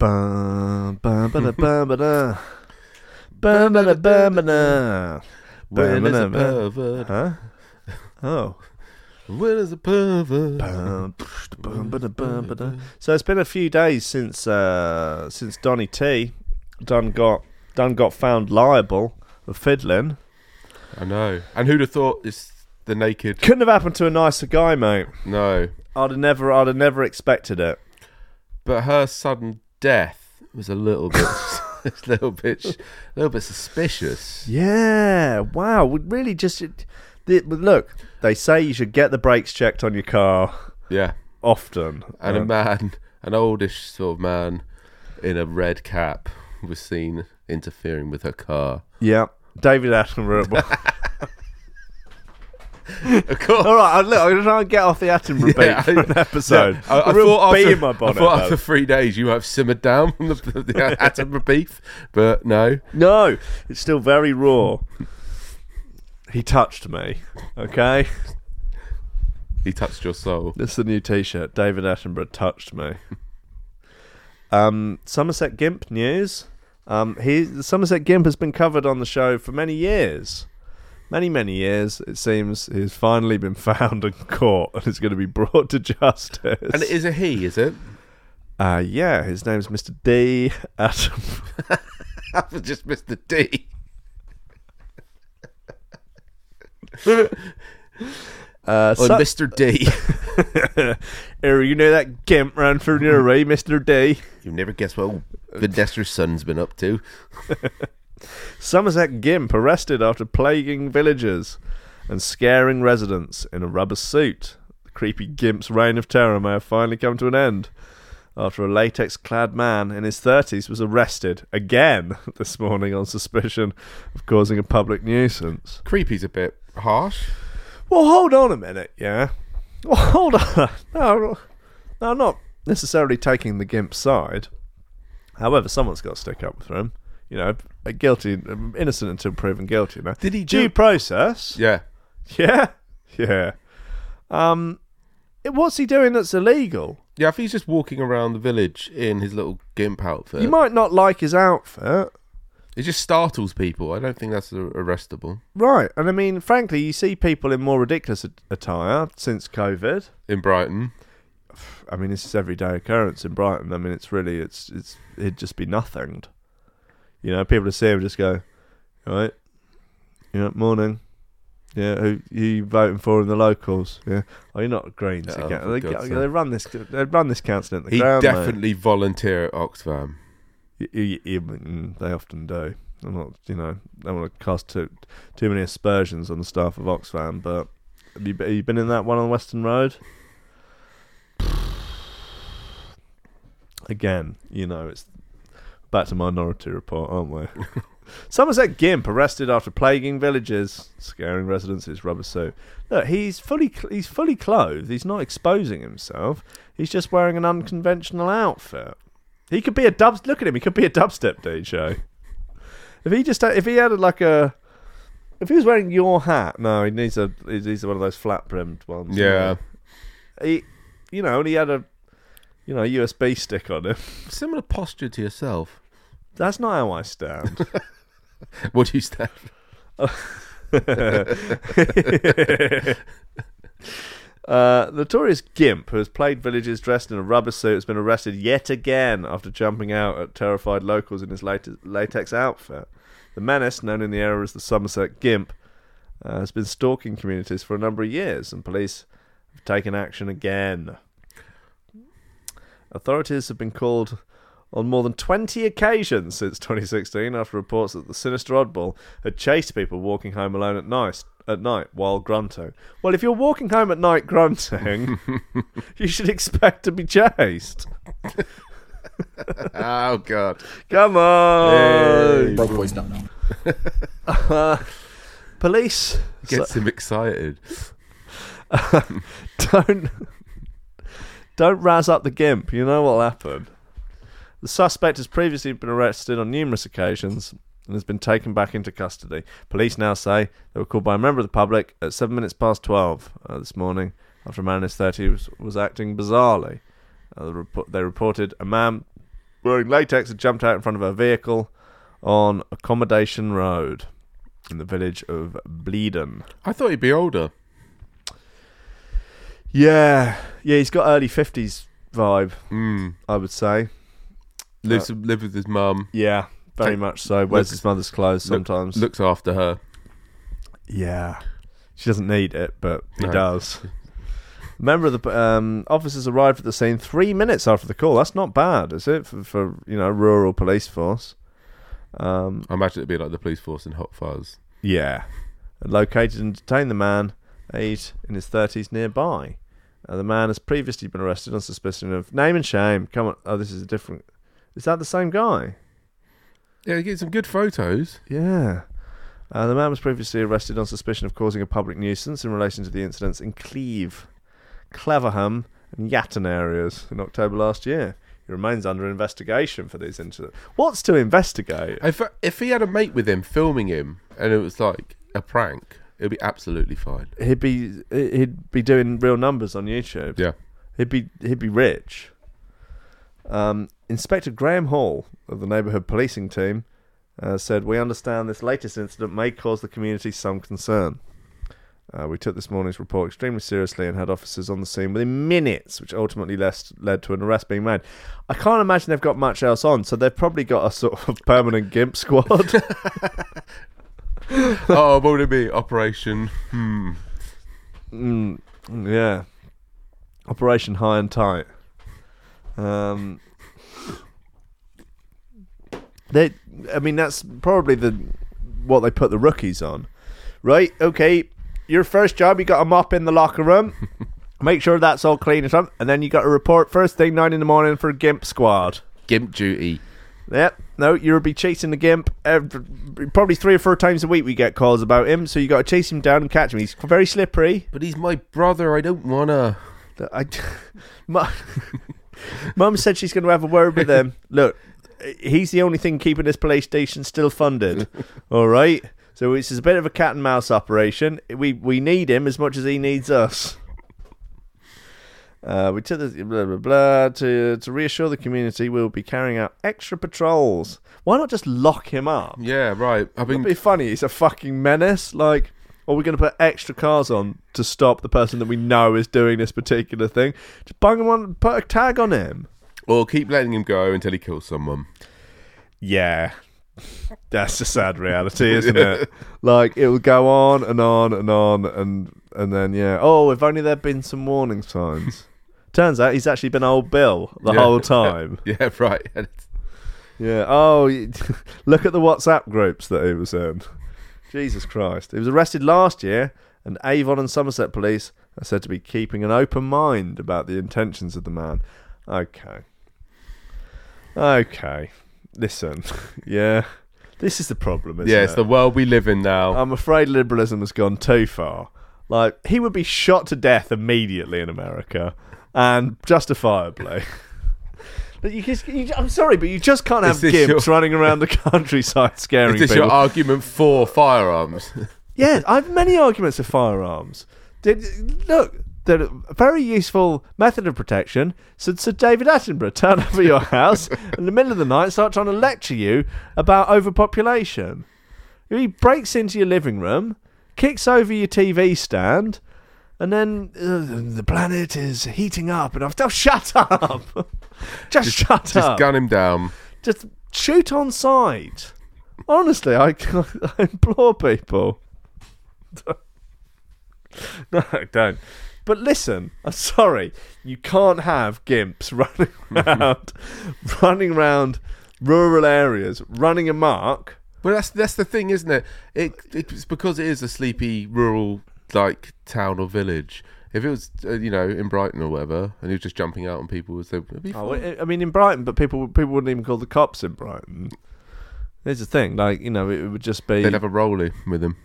Bum, bum, ba-da, bum, ba-da. Bum, ba-da, bum, ba-da. When is a pervert? Huh? Oh. When is a pervert? Bum, bum, ba-da, bum, ba-da. So it's been a few days since uh, since Donny T done got done got found liable for fiddling. I know. And who'd have thought this the naked? Couldn't have happened to a nicer guy, mate. No. I'd have never I'd have never expected it. But her sudden death was a little bit, a little bit, a little bit suspicious. Yeah, wow. We really just it, look. They say you should get the brakes checked on your car Yeah. often. And Uh, a man, an oldish sort of man, in a red cap, was seen interfering with her car. yeah, David Attenborough. Of course. All right, look, I'm gonna try and get off the Attenborough beat Yeah, for an episode. Yeah, I, I thought after, in my I thought though. after three days you might have simmered down from the, the, the Attenborough beef, but no. No, it's still very raw. He touched me. Okay, He touched your soul. this is the new T-shirt. David Attenborough touched me. Um, Somerset Gimp news. Um, he Somerset Gimp has been covered on the show for many years. Many, many years, it seems, he's finally been found and caught and is going to be brought to justice. And it is a he, is it? Uh, yeah, his name's Mr. D. I was just Mr. D. Uh, so- Mr. D. Er, you know that gimp ran through your way, Mr. D. You never guess what Vindester's son's been up to. Somerset Gimp arrested after plaguing villagers and scaring residents in a rubber suit. The creepy Gimp's reign of terror may have finally come to an end after a latex clad man in his 30s was arrested again this morning on suspicion of causing a public nuisance. Creepy's a bit harsh. Well, hold on a minute, yeah? Well, hold on. No, no, I'm not necessarily taking the Gimp's side. However, someone's got to stick up for him. You know, guilty, innocent until proven guilty. No? Did he due do- process? Yeah. Yeah, yeah. Um, what's he doing that's illegal? Yeah, if he's just walking around the village in his little gimp outfit, You might not like his outfit, it just startles people. I don't think that's arrestable. right? And I mean, frankly, you see people in more ridiculous attire since COVID. In Brighton, I mean, this is everyday occurrence in Brighton. I mean, it's really, it's, it's, it'd just be nothing. You know, people to see him just go, all right, know, morning. Yeah, who you voting for in the locals? Yeah, oh, you're not agreeing to Oh, for They, God's they run this. They run this council at the he ground. mate. definitely volunteer at Oxfam. Mm, they often do. I'm not, you know, I don't want to cast too, too many aspersions on the staff of Oxfam, but have you, have you been in that one on Western Road? Again, you know, it's back to Minority Report, aren't we? Somerset Gimp arrested after plaguing villages, scaring residents in his rubber suit. Look, he's fully cl- he's fully clothed. He's not exposing himself. He's just wearing an unconventional outfit. He could be a dub. Look at him. He could be a dubstep DJ. If he just if he had like a if he was wearing your hat, no, he needs a he needs one of those flat brimmed ones. Yeah, He, you know, and he had a you know USB stick on him. similar posture to yourself. That's not how I stand. What do you stand? Uh, notorious Gimp, who has played villages dressed in a rubber suit, has been arrested yet again after jumping out at terrified locals in his latex outfit. The menace, known in the area as the Somerset Gimp, uh, has been stalking communities for a number of years, and police have taken action again. Authorities have been called on more than 20 occasions since 2016 after reports that the sinister oddball had chased people walking home alone at night at night while grunting. Well, if you're walking home at night grunting, you should expect to be chased. oh God! Come on. Broke boys don't know. Uh, police Gets him excited. don't don't razz up the gimp. You know what'll happen. The suspect has previously been arrested on numerous occasions and has been taken back into custody. Police now say they were called by a member of the public at seven minutes past twelve uh, this morning after a man in his thirties was, was acting bizarrely. Uh, the they reported a man wearing latex had jumped out in front of a vehicle on Accommodation Road in the village of Bleadon. I thought he'd be older. Yeah, yeah, he's got early fifties vibe. Mm. I would say. Lives live with his mum. Yeah, very Take- much so. Wears looks- his mother's clothes look- sometimes. Looks after her. Yeah, she doesn't need it, but he No. does. A member of the um, officers arrived at the scene three minutes after the call. That's not bad, is it, for, for you know rural police force? Um, I imagine it'd be like the police force in Hot Fuzz. yeah, located and detained the man, aged in his thirties, nearby. Uh, the man has previously been arrested on suspicion of name and shame. Come on, oh, this is a different. Is that the same guy? Yeah, he gets some good photos. Yeah. Uh, the man was previously arrested on suspicion of causing a public nuisance in relation to the incidents in Cleeve, Claverham, and Yatton areas in October last year. He remains under investigation for these incidents. What's to investigate? If if he had a mate with him filming him and it was like a prank, it'd be absolutely fine. He'd be he'd be doing real numbers on YouTube. Yeah. He'd be he'd be rich. Um, Inspector Graham Hall of the neighbourhood policing team uh, said, "We understand this latest incident may cause the community some concern. Uh, we took this morning's report extremely seriously and had officers on the scene within minutes, which ultimately led to an arrest being made. I can't imagine they've got much else on, so they've probably got a sort of permanent gimp squad. oh, what would it be? Operation. Hmm. Mm, yeah. Operation High and Tight. Um, they, I mean, that's probably the what they put the rookies on, right? Okay, your first job, you got a mop in the locker room, make sure that's all clean and stuff, and then you got to report first thing nine in the morning for Gimp Squad. Gimp duty. Yep. No, you'll be chasing the gimp every, probably three or four times a week. We get calls about him, so you got to chase him down and catch him. He's very slippery. But he's my brother. I don't wanna. I, Mu- Mum said she's going to have a word with him. Look, he's the only thing keeping this police station still funded. All right. So it's a bit of a cat and mouse operation. We we need him as much as he needs us. Uh, we took this blah blah blah to to reassure the community. We'll be carrying out extra patrols. Why not just lock him up? Yeah, right. I mean, It'd be funny. He's a fucking menace. Like, are we going to put extra cars on to stop the person that we know is doing this particular thing? Just bung him on, put a tag on him. Or keep letting him go until he kills someone. Yeah, that's the sad reality, isn't it? Like, it will go on and on and on, and and then yeah. Oh, if only there'd been some warning signs. Turns out he's actually been old Bill the Yeah. whole time. Yeah, right. Yeah. Oh, look at the WhatsApp groups that he was in. Jesus Christ. He was arrested last year, and Avon and Somerset police are said to be keeping an open mind about the intentions of the man. Okay. Okay. Listen. yeah. This is the problem, isn't yeah, it? it's the world we live in now. I'm afraid liberalism has gone too far. Like, he would be shot to death immediately in America, and justifiably. But you just, you, I'm sorry, but you just can't have gimps your- running around the countryside scaring Is this people. your argument for firearms? yes, I have many arguments for firearms. Did, look, they're a very useful method of protection. So, Sir David Attenborough turn up at your house in the middle of the night, start trying to lecture you about overpopulation. He breaks into your living room, kicks over your TV stand, and then uh, the planet is heating up. And I've oh, shut up, just, shut Just up, gun him down. just shoot on sight. Honestly, I, I implore people. no, don't. But listen, I'm sorry. You can't have gimps running around, running around rural areas, running amok. Well, that's that's the thing, isn't it? It it's because it is a sleepy rural like town or village. If it was, uh, you know, in Brighton or whatever, and he was just jumping out on people, was there? It'd be Oh. I mean, in Brighton, but people people wouldn't even call the cops in Brighton. Here's the thing, like you know, it would just be They'd have a rollie with him.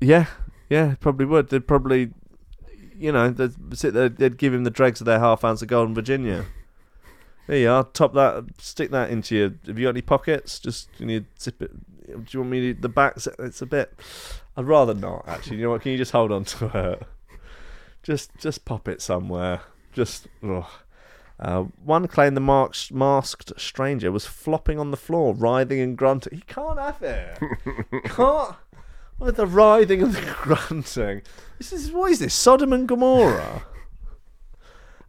Yeah, yeah, probably would. They'd probably, you know, they'd sit there. They'd give him the dregs of their half ounce of Golden Virginia. There you are. Top that. Stick that into your. Have you got any pockets? Just you zip it? Do you want me to the back? It's a bit. I'd rather not. Actually, you know what? Can you just hold on to it? Just, just pop it somewhere. Just. Uh, one claimed the masked, masked stranger was flopping on the floor, writhing and grunting. He can't have it. can't. With the writhing and the grunting. This is what is this? Sodom and Gomorrah.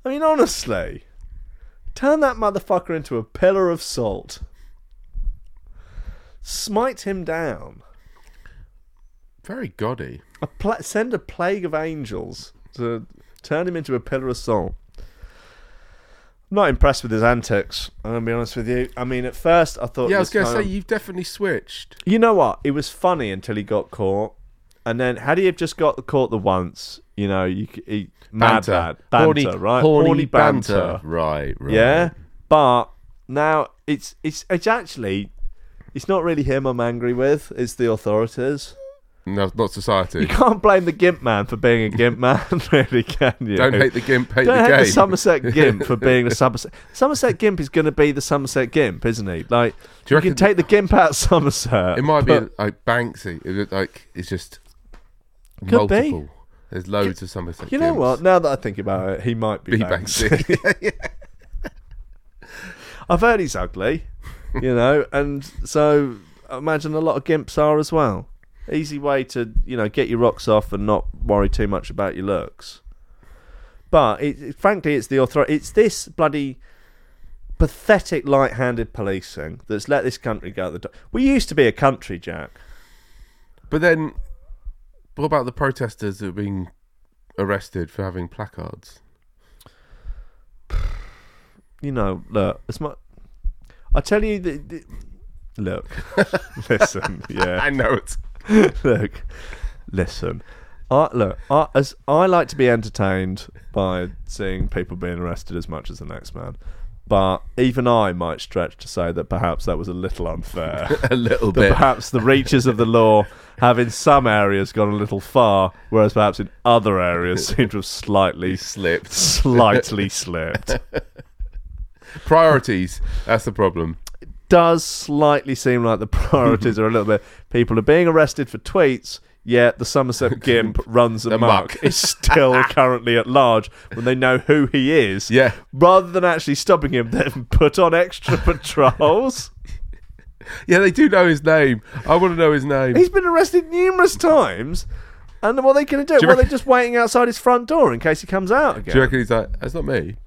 I mean, honestly, turn that motherfucker into a pillar of salt. Smite him down. Very gaudy. A pla- send a plague of angels to turn him into a pillar of salt. I'm not impressed with his antics. I'm gonna be honest with you. I mean, at first I thought, Yeah, I was going to kind say you've definitely switched. you know what? It was funny until he got caught, and then had he have just got caught the once, you know, you he, mad Banter. lad, banter, horny, right? Horny, banter. banter, Right, right. yeah. But now it's it's it's actually it's not really him I'm angry with. It's the authorities. No, not society. You can't blame the Gimp man for being a Gimp man, really, can you? Don't hate the gimp, hate Don't the hate game. the Somerset Gimp for being the Somerset. Somerset Gimp is going to be the Somerset Gimp, isn't he? Like Do you, you can take the Gimp out of Somerset. it might be like Banksy. It like it's just Could be. multiple. There's loads of Somerset. You know Gimps. what? Now that I think about it, he might be, Be Banksy. Banksy. I've heard he's ugly, you know, and so I imagine a lot of gimps are as well. Easy way to, you know, get your rocks off and not worry too much about your looks. But it, it- frankly, it's the authority. It's this bloody pathetic, light-handed policing that's let this country go. The do- we used to be a country, Jack. But then, what about the protesters that are being arrested for having placards? You know, look, it's my. I tell you, the, look, listen, yeah. I know it's look, listen. I look. I, as I like to be entertained by seeing people being arrested as much as the next man, but even I might stretch to say that perhaps that was a little unfair. a little that bit. perhaps the reaches of the law have in some areas gone a little far, whereas perhaps in other areas seem to have slightly, Slipped. slightly slipped. Priorities. That's the problem. Does slightly seem like the priorities mm-hmm. are a little bit. People are being arrested for tweets, yet the Somerset Gimp runs amok. Is still currently at large when they know who he is. Yeah. Rather than actually stopping him, they've put on extra patrols. Yeah, they do know his name. I want to know his name. He's been arrested numerous times. And what are they going to do? Do well, they're just waiting outside his front door in case he comes out again. Do you reckon he's like, that's not me?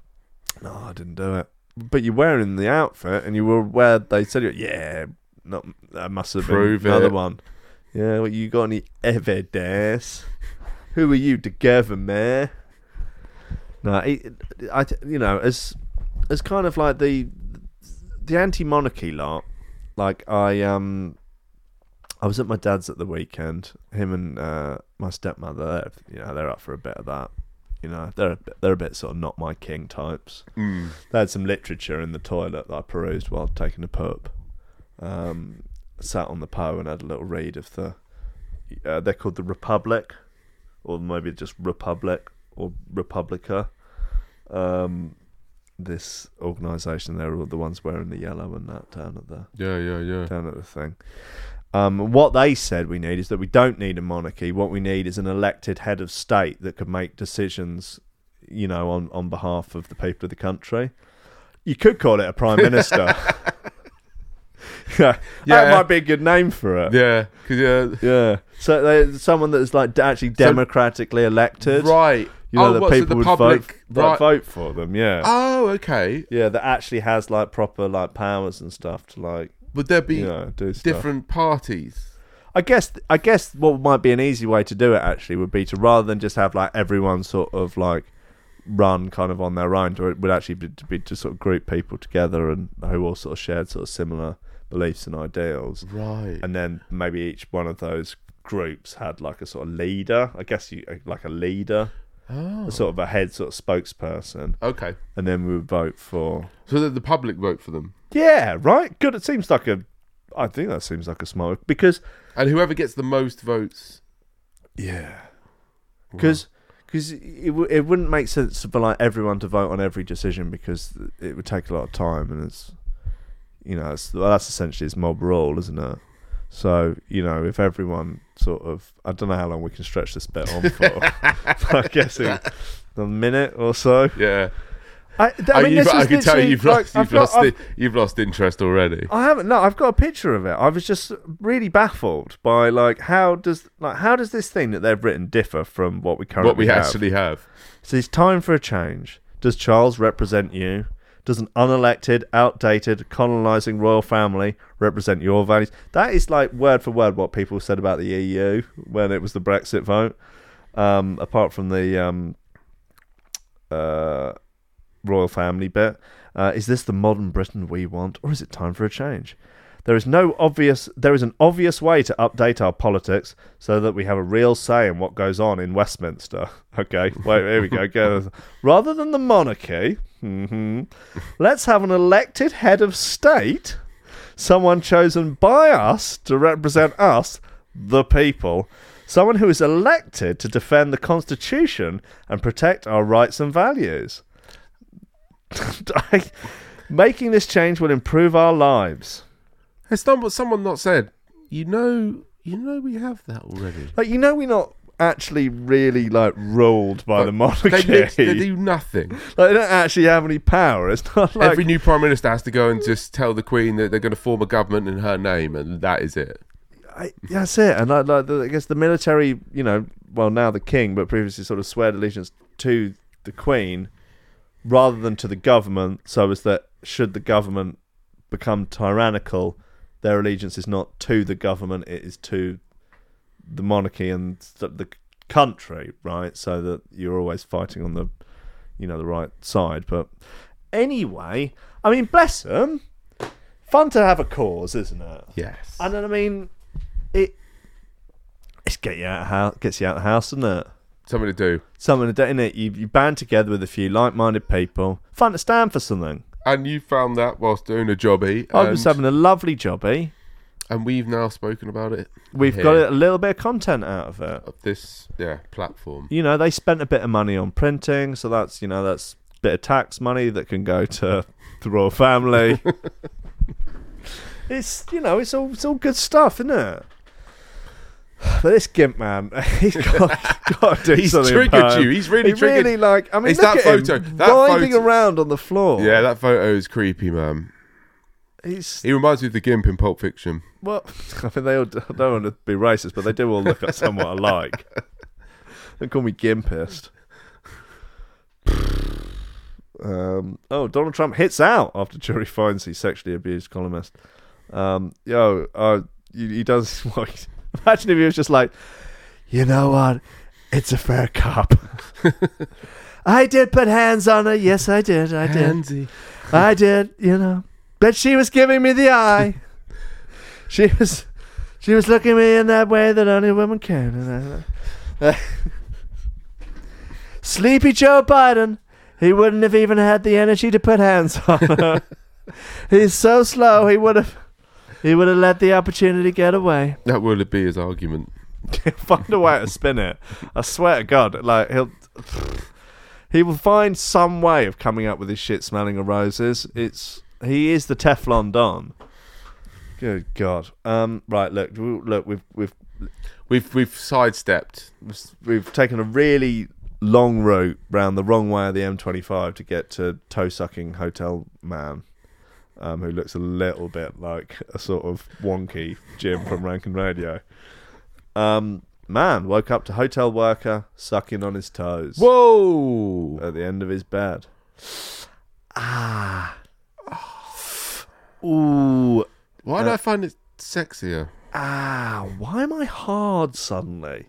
No, I didn't do it. But you're wearing the outfit, and you were where they said. "Yeah, not that must have Prove been another it. one." Yeah, well, you got any evidence? Who are you together, man? No, it, I, you know, as as kind of like the the anti-monarchy lot. Like I um, I was at my dad's at the weekend. Him and uh, my stepmother, you know, they're up for a bit of that. You know, they're a bit, they're a bit sort of not my king types. Mm. They had some literature in the toilet that I perused while taking a poop. Um, sat on the po and had a little read of the. Uh, they're called the Republic, or maybe just Republic or Republica. Um, this organisation, they're all the ones wearing the yellow and that down at the Yeah, yeah, yeah. down at the thing. Um, what they said we need is that we don't need a monarchy. What we need is an elected head of state that could make decisions, you know, on, on behalf of the people of the country. You could call it a prime minister. yeah, that might be a good name for it. Yeah, yeah, Yeah. So they, someone that's like actually democratically elected. right. You know oh, that so people the would public, vote, right? vote for them. Yeah. Oh, okay. yeah, that actually has like proper like powers and stuff to like Would there be you know do stuff. different parties? I guess I guess what might be an easy way to do it actually would be to rather than just have like everyone sort of like run kind of on their own, to it would actually be to be to sort of group people together and who all sort of shared sort of similar beliefs and ideals, Right. and then maybe each one of those groups had like a sort of leader. I guess you like a leader, oh. a sort of a head sort of spokesperson, Okay. and then we would vote for. So that the public vote for them, Yeah, right. Good. It seems like a. I think that seems like a smart because and whoever gets the most votes. Yeah, because it w- it wouldn't make sense for like everyone to vote on every decision because it would take a lot of time and it's you know it's, well, that's essentially it's mob rule, isn't it? So you know if everyone sort of I don't know how long we can stretch this bit on for. I guess in a minute or so. Yeah. I, th- I mean, I can tell literally, you've like, lost, you've, got- lost I've- you've lost interest already. I haven't. No, I've got a picture of it. I was just really baffled by like how does like how does this thing that they've written differ from what we currently What we have? actually have. So it's time for a change. Does Charles represent you? Does an unelected, outdated, colonising royal family represent your values? That is like word for word what people said about the EU when it was the Brexit vote. Um, apart from the um, uh, royal family bit, uh, is this the modern Britain we want, or is it time for a change? There is no obvious. There is an obvious way to update our politics so that we have a real say in what goes on in Westminster. Okay, wait, here we go. Rather than the monarchy, mhm, let's have an elected head of state, someone chosen by us to represent us, the people, someone who is elected to defend the Constitution and protect our rights and values. Making this change will improve our lives. Has someone, someone not said, you know, you know, we have that already. Like you know, we're not actually really like ruled by Like, the monarchy. They, they do nothing. like, they don't actually have any power. It's not like Every new prime minister has to go and just tell the queen that they're going to form a government in her name, and that is it. I, that's it. And like, like the, I guess the military, you know, well now the king, but previously sort of sweared allegiance to the queen rather than to the government, so as that should the government become tyrannical, their allegiance is not to the government; it is to the monarchy and the, country, right? So that you're always fighting on the, you know, the right side. But anyway, I mean, bless them. Fun to have a cause, isn't it? Yes. And then I mean, it it's get you out of house, gets you out of the house, doesn't it? Something to do. Something to do, in it. You you band together with a few like-minded people. Fun to stand for something. And you found that whilst doing a jobby. Eh? I was having a lovely jobby. Eh? and we've now spoken about it. We've here, got a little bit of content out of it. Of this, yeah, platform. You know, they spent a bit of money on printing, so that's you know that's a bit of tax money that can go to the royal family. it's you know it's all it's all good stuff, isn't it? But this gimp man, he's got, got to do He's something. triggered you. He's really he triggered- really like. I mean, It's look that at him photo. That writhing photo- around on the floor. Yeah, that photo is creepy, man. he's He reminds me of the Gimp in Pulp Fiction. well. I mean, they all I don't want to be racist, but they do all look somewhat alike. They call me gimpist. Um, oh, Donald Trump hits out after jury finds he sexually abused columnist. Um, yo, uh, he, he does. What, imagine if he was just like, you know what? It's a fair cop. I did put hands on her. Yes, I did. I did. Handsy. I did. You know, but she was giving me the eye. She was, she was looking at me in that way that only women can. And I- uh, Sleepy Joe Biden. He wouldn't have even had the energy to put hands on her. He's so slow. He would have. He would have let the opportunity get away. That will be his argument. find a way to spin it. I swear to God, like he'll. He will find some way of coming up with his shit smelling of roses. It's he is the Teflon Don. Good God. Um. Right. Look. Look. We've we've We've we've sidestepped. we've taken a really long route round the wrong way of the M25 to get to toe sucking hotel man, um, who looks a little bit like a sort of wonky Jim from Rankin Radio. Um, man woke up to hotel worker sucking on his toes Whoa! at the end of his bed. Ah. Ooh. Why do uh, I find it sexier? Ah, why am I hard suddenly?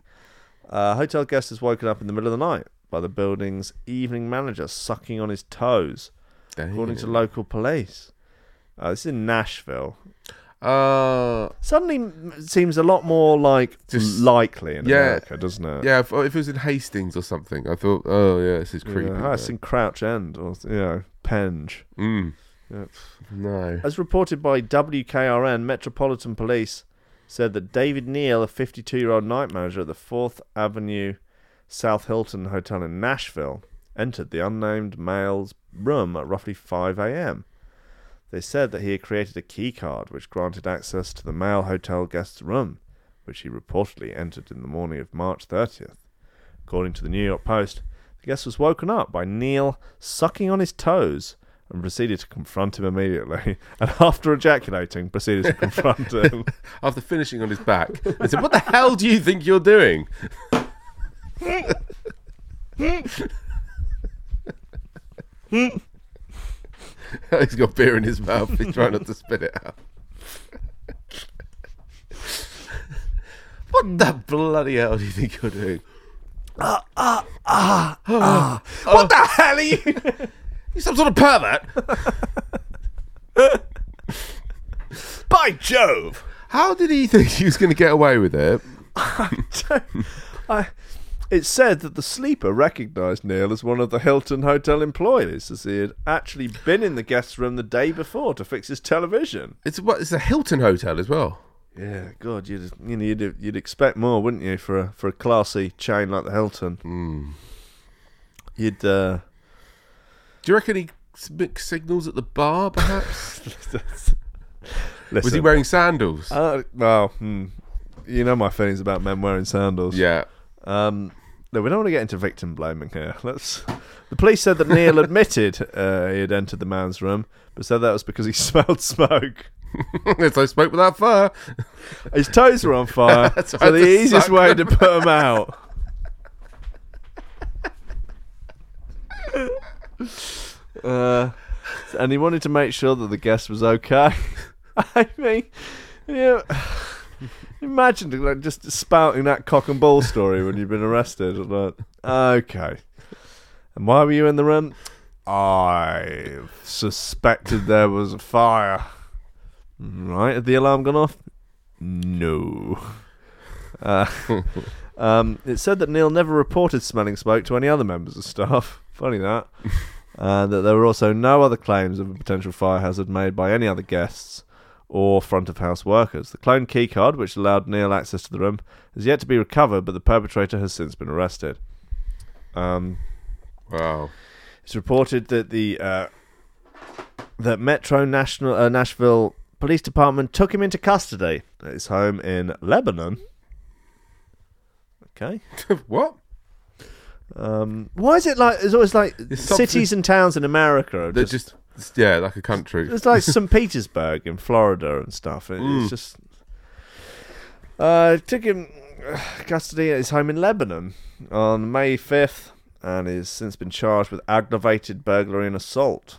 A hotel guest is woken up in the middle of the night by the building's evening manager sucking on his toes, according to local police. Uh, this is in Nashville. Uh, Suddenly seems a lot more like Just- likely in yeah. America, doesn't it? yeah, if, if it was in Hastings or something, I thought, oh yeah, this is creepy. Yeah, ah, it's in Crouch End or you know Penge. Mm. Yeah. No. As reported by WKRN, Metropolitan Police said that David Neal, a 52 year old night manager at the 4th Avenue South Hilton Hotel in Nashville, entered the unnamed male's room at roughly 5 a.m. They said that he had created a key card which granted access to the male hotel guest's room, which he reportedly entered in the morning of March 30th. According to the New York Post, The guest was woken up by Neil sucking on his toes and proceeded to confront him immediately. And after ejaculating, proceeded to confront him. After finishing on his back, they said, "What the hell do you think you're doing?" He's got beer in his mouth. He's trying not to spit it out. what the bloody hell do you think you're doing? Ah, ah, ah, what the hell are you? You some sort of pervert? By Jove! How did he think he was going to get away with it? I don't. I, it said that the sleeper recognised Neil as one of the Hilton Hotel employees, as he had actually been in the guest room the day before to fix his television. It's what? It's a Hilton hotel as well. Yeah, God, you'd you know you'd, you'd expect more, wouldn't you, for a for a classy chain like the Hilton? Mm. You'd. Uh, Do you reckon he mixed signals at the bar? Perhaps was he wearing sandals? Uh, well, hmm, you know my feelings about men wearing sandals. yeah. Um, no, we don't want to get into victim blaming here. Let's. The police said that Neil admitted uh, he had entered the man's room, but said that was because he smelled smoke. it's like smoke without fire. His toes were on fire, That's so the easiest way to put them out. uh, and he wanted to make sure that the guest was okay. I mean, yeah. Imagine like just spouting that cock and ball story when you've been arrested. Like, okay. And why were you in the room? I suspected there was a fire. Right, had the alarm gone off? No. Uh, um, it said that Neil never reported smelling smoke to any other members of staff. Funny that. Uh, that there were also no other claims of a potential fire hazard made by any other guests or front of house workers. The clone keycard, which allowed Neil access to the room, has yet to be recovered, but the perpetrator has since been arrested. Um, Wow. it's reported that the uh, that Metro National uh, Nashville Police Department took him into custody at his home in Lebanon. Okay. what? Um, why is it like it's always like It's cities and towns in America are They're just, just, yeah, like a country. it's like St. Petersburg in Florida and stuff. It- Mm. It's just uh, took him uh, custody at his home in Lebanon on May fifth, and has since been charged with aggravated burglary and assault.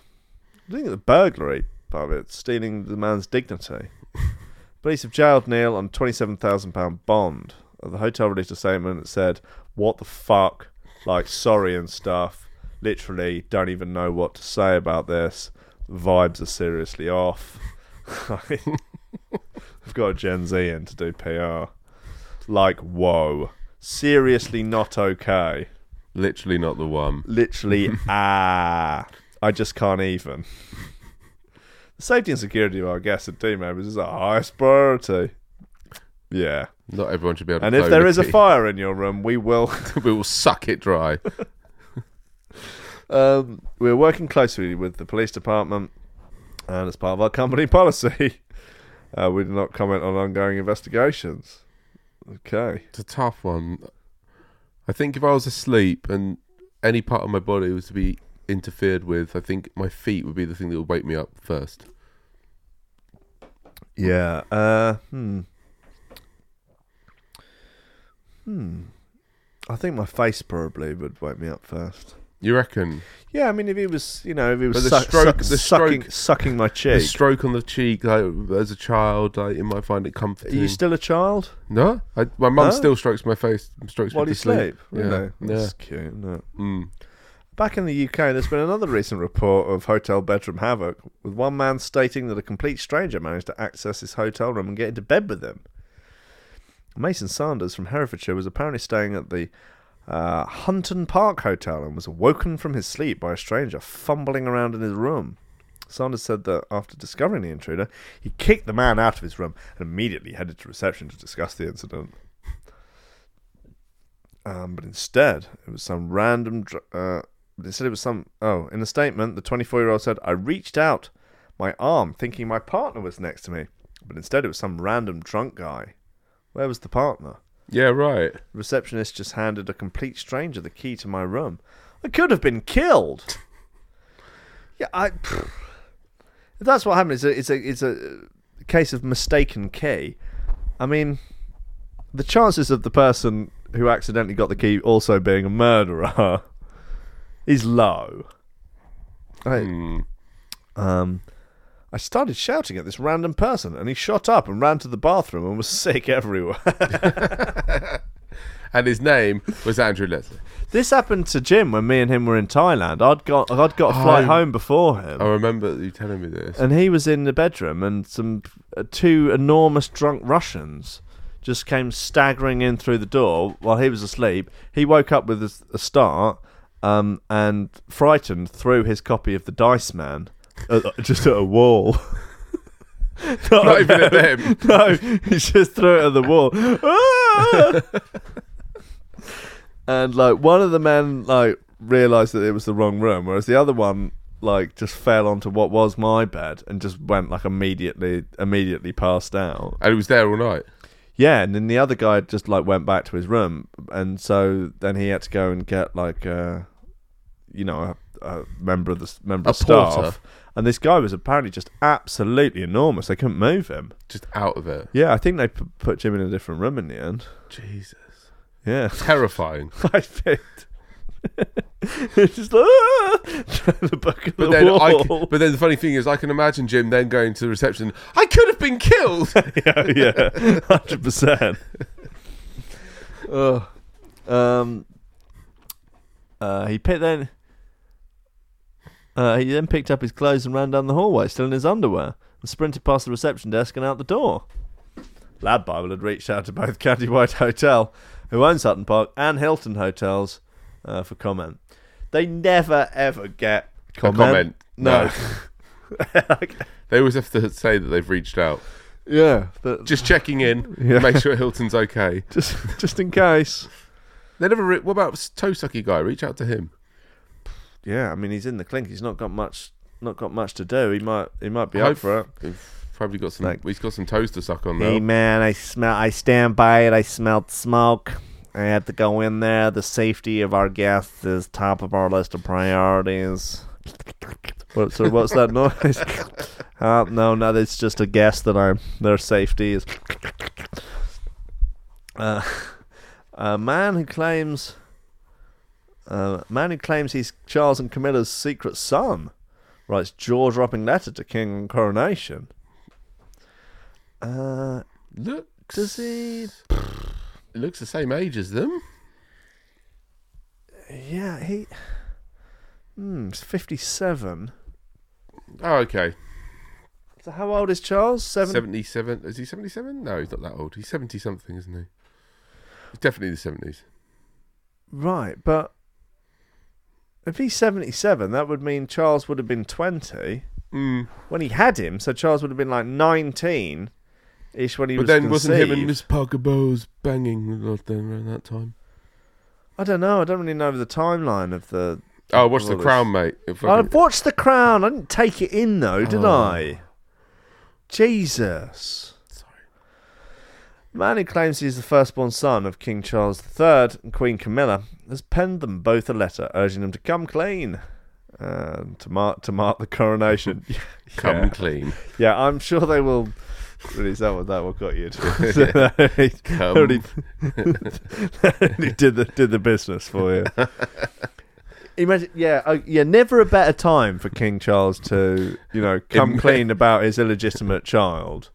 I think the burglary part of it, stealing the man's dignity. Police have jailed Neil on twenty-seven thousand pound bond. The hotel released a statement that said, "What the fuck? Like sorry and stuff. Literally, don't even know what to say about this. Vibes are seriously off." I've got a Gen Z in to do PR. Like, whoa, seriously not okay. Literally not the one. Literally, ah, I just can't even. The safety and security of our guests and team members is our highest priority. Yeah, Not everyone should be able to. and if there is a key. fire in your room, we will. we will suck it dry. Um, we're working closely with the police department, and as part of our company policy, uh, we do not comment on ongoing investigations. Okay. It's a tough one. I think if I was asleep and any part of my body was to be interfered with, I think my feet would be the thing that would wake me up first. Yeah. Uh, hmm. Hmm. I think my face probably would wake me up first. You reckon? Yeah, I mean, if he was, you know, if he was the suck- stroke- suck- the sucking, stroke- sucking my The cheek. stroke on the cheek, like as a child, like, you might find it comforting. Are you still a child? no, I, my mum Huh? still strokes my face, strokes While me you to sleep. sleep? Yeah. That's cute, isn't? Mm. Back in the UK, there's been another recent report of hotel bedroom havoc, with one man stating that a complete stranger managed to access his hotel room and get into bed with him. Mason Sanders from Herefordshire was apparently staying at the uh, Hunton Park Hotel and was awoken from his sleep by a stranger fumbling around in his room. Sanders said that after discovering the intruder, he kicked the man out of his room and immediately headed to reception to discuss the incident. Um, but instead, it was some random. Uh, said it was some. Oh, in a statement, the 24 year old said, I reached out my arm thinking my partner was next to me, but instead it was some random drunk guy. Where was the partner? Yeah, right. Receptionist just handed a complete stranger the key to my room. I could have been killed. Yeah, I. If that's what happened, it's a, it's a, it's a case of mistaken key. I mean, the chances of the person who accidentally got the key also being a murderer is low. Hmm. um, I started shouting at this random person, and he shot up and ran to the bathroom and was sick everywhere. And his name was Andrew Leslie. this happened to Jim when me and him were in Thailand. I'd got I'd got a flight Oh. home before him. I remember you telling me this. and he was in the bedroom, and some uh, two enormous drunk Russians just came staggering in through the door while he was asleep. He woke up with a, a start, um, and frightened, threw his copy of the Dice Man at, just at a wall. Not even at them. No, he just threw it at the wall. Ah! and like one of the men like realized that it was the wrong room, whereas the other one like just fell onto what was my bed and just went like immediately immediately passed out. And he was there all night. Yeah, and then the other guy just like went back to his room, and so then he had to go and get like a, you know, a, a member of the member A of staff. Porter. And this guy was apparently just absolutely enormous. They couldn't move him. Just out of it. Yeah, I think they p- put Jim in a different room in the end. Jesus. Yeah, Terrifying. I think. it's just like ah! trying to buck at But the then, I wall. c- but then the funny thing is, I can imagine Jim then going to the reception. I could have been killed. yeah, yeah, hundred percent. Um, uh, he picked then. Uh, he then picked up his clothes and ran down the hallway, still in his underwear, and sprinted past the reception desk and out the door. Lad Bible had reached out to both County White Hotel, who owns Hunton Park, and Hilton Hotels uh, for comment. They never ever get comment. comment. No. they always have to say that they've reached out. yeah, but Just checking in, Yeah. make sure Hilton's okay. just just in case. They never. Re- what about toe sucky guy? Reach out to him. Yeah, I mean he's in the clink. He's not got much, not got much to do. He might, he might be Hope- up for it. He's probably got some. Like- he's got some toes to suck on Hey now. man, I smell. I stand by it. I smelled smoke. I had to go in there. The safety of our guests is top of our list of priorities. What, so what's that noise? uh, no, no, it's just a guess that I'm. Their safety is. Uh, a man who claims. Uh, a man who claims he's Charles and Camilla's secret son writes jaw-dropping letter to King on coronation. Uh, Looks. does he? It looks the same age as them. Yeah, he. Hmm, he's 57. Oh, okay. So how old is Charles? Seven. Seventy-seven. Is he seventy-seven? No, he's not that old. He's seventy something, isn't he? He's definitely the seventies. Right, but if he's 77, that would mean Charles would have been 20 Mm. when he had him. So Charles would have been like 19 ish when he But was then wasn't him and. Miss Parker Bowles banging a lot then around that time? I don't know. I don't really know the timeline of the. Oh, watch the Crown, mate. If I fucking- watched The Crown. I didn't take it in though, did Oh. I? Jesus. The man who claims he's the firstborn son of King Charles III and Queen Camilla has penned them both a letter urging them to come clean uh, to mark to mark the coronation. Come yeah. clean. yeah, I'm sure they will. Really, is that what that what got you? To, Come. already, already did the did the business for you. Imagine, yeah, uh, yeah. Never a better time for King Charles to, you know, come clean about his illegitimate child.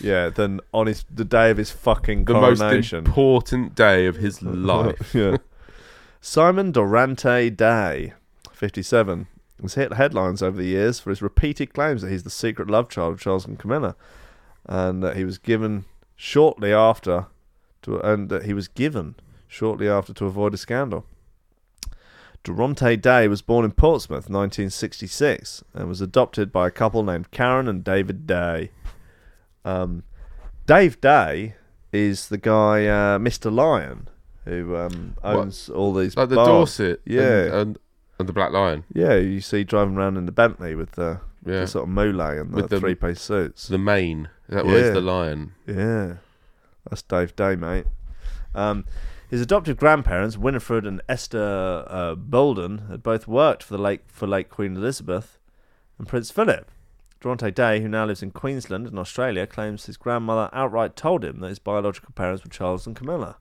Yeah, than on his the day of his fucking The most important day of his life. yeah. Simon Dorante Day, 57, has hit headlines over the years for his repeated claims that he's the secret love child of Charles and Camilla, and that he was given shortly after, to, and that he was given shortly after to avoid a scandal. Dorante Day was born in Portsmouth, 1966, and was adopted by a couple named Karen and David Day. Um, Dave Day is the guy, uh, Mr. Lion, who um, What? owns all these Like the bars. Dorset. Yeah. And, and, and the Black Lion. Yeah, you see driving around in the Bentley with the, Yeah. the sort of mole and the, With the- three-piece suits. The mane. That was Yeah. the lion. Yeah, that's Dave Day, mate. Um, His adoptive grandparents, Winifred and Esther uh, Bolden, had both worked for the late for late Queen Elizabeth and Prince Philip. Dorante Day, who now lives in Queensland in Australia, claims his grandmother outright told him that his biological parents were Charles and Camilla.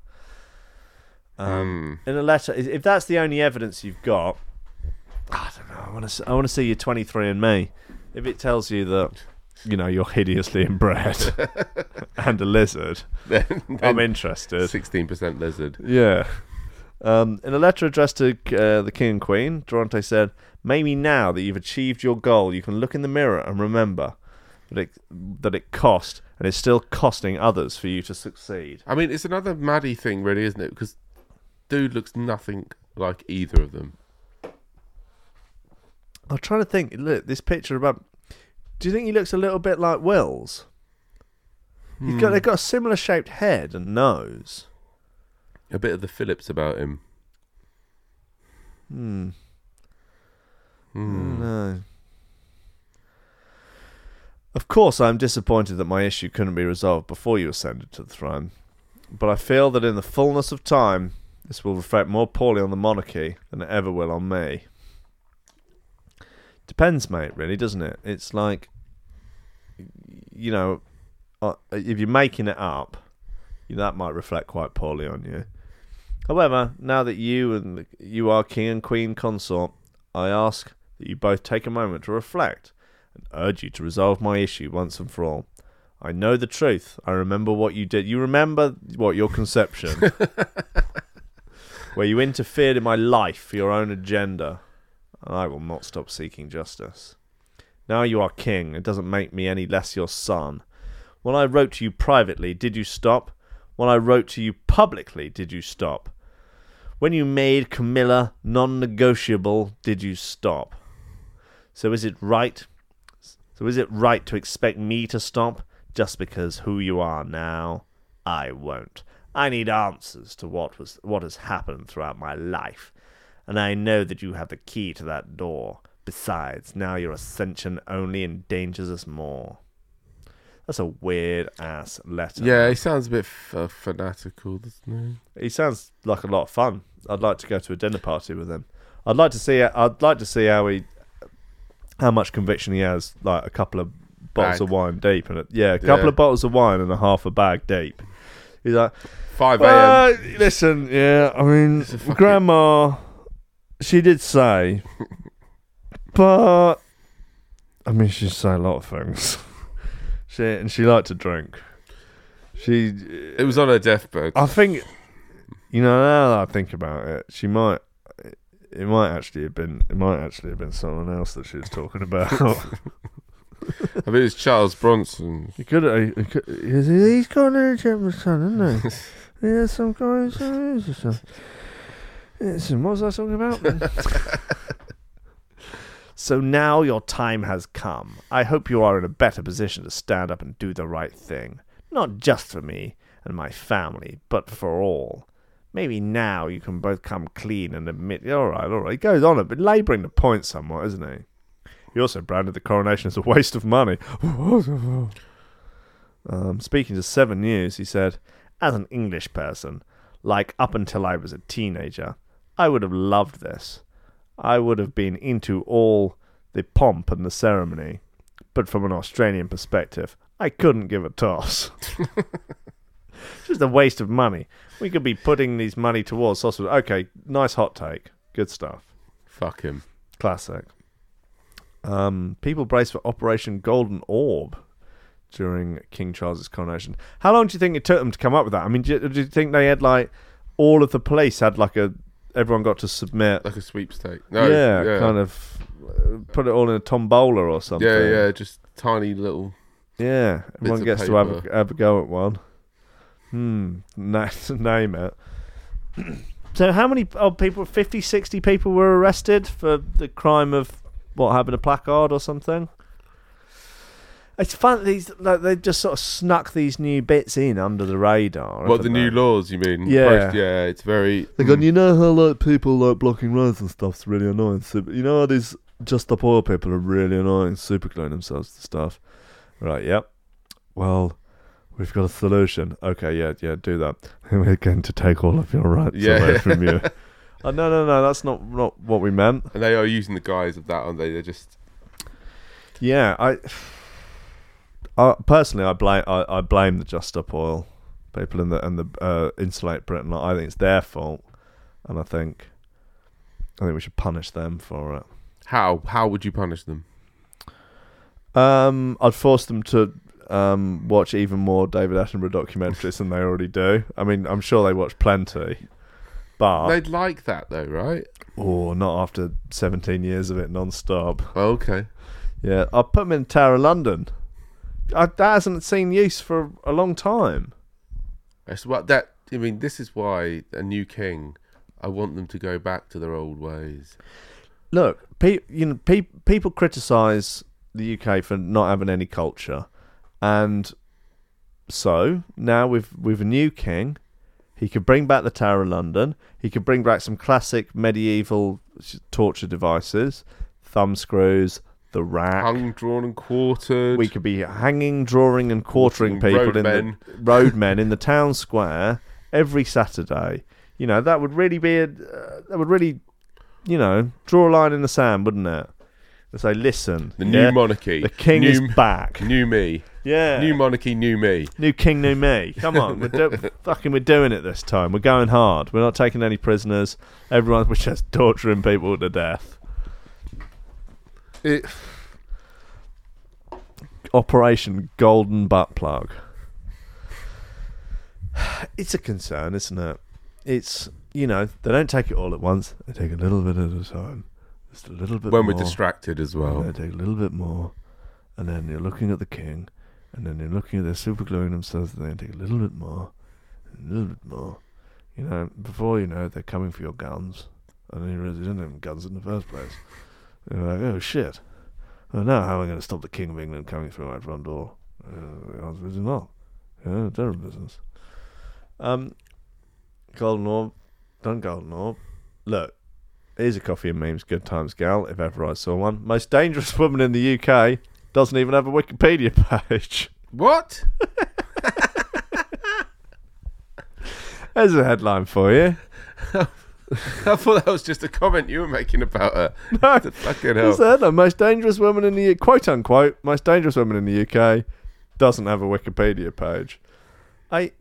Um, Hmm. In a letter, if that's the only evidence you've got, I don't know. I want to. I want to see your 23 and Me. If it tells you that, you know, you're hideously inbred and a lizard, Then, I'm interested. Sixteen percent lizard. Yeah. Um, in a letter addressed to uh, the King and Queen, Dorante said, Maybe now that you've achieved your goal, you can look in the mirror and remember that it, that it cost and is still costing others for you to succeed. I mean, it's another Maddie thing, really, isn't it? Because dude looks nothing like either of them. I'm trying to think. Look, this picture about. Do you think he looks a little bit like Wills? He's got, Hmm. they've got a similar shaped head and nose. a bit of the Phillips about him. Hmm. Hmm. No. Of course, I am disappointed that my issue couldn't be resolved before you ascended to the throne, but I feel that in the fullness of time, this will reflect more poorly on the monarchy than it ever will on me. Depends, mate, really, doesn't it? It's like, you know, uh, if you're making it up, that might reflect quite poorly on you. However, now that you and you are king and queen consort, I ask that you both take a moment to reflect and urge you to resolve my issue once and for all. I know the truth. I remember what you did. You remember what your conception, where you interfered in my life for your own agenda. And I will not stop seeking justice. Now you are king. It doesn't make me any less your son. When I wrote to you privately, did you stop? When I wrote to you publicly, did you stop? When you made Camilla non negotiable, did you stop? So is it right? So is it right to expect me to stop just because who you are now? I won't. I need answers to what was what has happened throughout my life, and I know that you have the key to that door. Besides, now your ascension only endangers us more. That's a weird ass letter. Yeah, he sounds a bit f- uh, fanatical, doesn't He sounds like a lot of fun. I'd like to go to a dinner party with him. I'd like to see. I'd like to see how he, how much conviction he has. Like a couple of bottles Bag. of wine deep, and a, yeah, a couple Yeah. of bottles of wine and a half a bag deep. He's like. Five a.m. well, listen, yeah. I mean, It's a fucking- Grandma, she did say, but I mean, she say a lot of things. she and she liked to drink. She it was on her deathbed. I think, you know, now that I think about it, she might. It might actually have been. It might actually have been someone else that she was talking about. I mean, it's Charles Bronson. he could. He could he's, got a gentleman's son, isn't he? Has some son. Listen, what was I talking about? so now your time has come. I hope you are in a better position to stand up and do the right thing. Not just for me and my family, but for all. Maybe now you can both come clean and admit. All right, all right. He goes on a bit, labouring the point somewhat, isn't he? He also branded the coronation as a waste of money. um, speaking to Seven News, he said, As an English person, like up until I was a teenager, I would have loved this. I would have been into all the pomp and the ceremony. But from an Australian perspective, I couldn't give a toss. Just a waste of money. We could be putting these money towards hospital. Okay, nice hot take. Good stuff. Fuck him. Classic. Um, people brace for Operation Golden Orb during King Charles's coronation. How long do you think it took them to come up with that? I mean, do you, do you think they had like all of the police had like a everyone got to submit? Like a sweepstake. No, yeah, yeah, kind of uh, put it all in a tombola or something. Yeah, yeah, just tiny little. yeah. Everyone gets to have a, have a go at one. Hmm. Na- name it. so, how many oh, people? 50, 60 people were arrested for the crime of what having a placard or something. It's fun. These like they've just sort of snuck these new bits in under the radar. What the haven't new they? laws? You mean? Yeah. Post- yeah. It's very. They're going, you know how like people like blocking roads and stuff's really annoying. Super, you know how these Just Stop Oil people are really annoying, super clean themselves and stuff. Right, yep. Well, We've got a solution. Okay, yeah, yeah, do that. And We're going to take all of your rights Yeah. away from you. oh, no, no, no, that's not not what we meant. And they are using the guise of that, aren't they? They're just Yeah, I, I personally, I blame I, I blame the Just Stop Oil people in the and the uh, Insulate Britain. I think it's their fault, and I think I think we should punish them for it. how? How would you punish them? Um, I'd force them to um, watch even more David Attenborough documentaries than they already do. I mean, I'm sure they watch plenty, but They'd like that though, right? oh, not after 17 years of it non-stop. Oh, okay. Yeah, I'll put them in Tower of London. I, that hasn't seen use for a long time. That's what that. I mean, this is why a new king. I want them to go back to their old ways. Look, pe- you know, pe- people criticise the UK for not having any culture, and so now with with a new king, he could bring back the Tower of London. He could bring back some classic medieval torture devices, thumb screws, the rack. Hung, drawn, and quartered. we could be hanging, drawing, and quartering people in roadmen. the roadmen in the town square every Saturday. You know that would really be a uh, that would really, you know, draw a line in the sand, wouldn't it? And say, listen, the yeah, new monarchy. the king new, is back. New me. Yeah, New monarchy. New me. new king, new me. Come on, we're do- fucking we're doing it this time. We're going hard. We're not taking any prisoners. Everyone, we're just torturing people to death. It, Operation Golden Butt Plug. It's a concern, isn't it? It's you know they don't take it all at once. They take a little bit at a time. Just a little bit. When more. we're distracted as well. they take a little bit more, and then you're looking at the king, and then they're looking at their super gluing themselves, and they take a little bit more, a little bit more. You know, before you know it, they're coming for your guns, and then you realise you didn't have guns in the first place. You're like, oh shit. Well, now how am I going to stop the King of England coming through my front door? Uh, the answer is not. Yeah, terrible business. Um, Golden Orb, done Golden Orb. Look, here's a coffee and memes good times gal, if ever I saw one. Most dangerous woman in the UK doesn't even have a Wikipedia page. What? There's a headline for you. I thought that was just a comment you were making about her. No, The fucking hell. a headline. Most dangerous woman in the U- quote unquote most dangerous woman in the UK doesn't have a Wikipedia page. I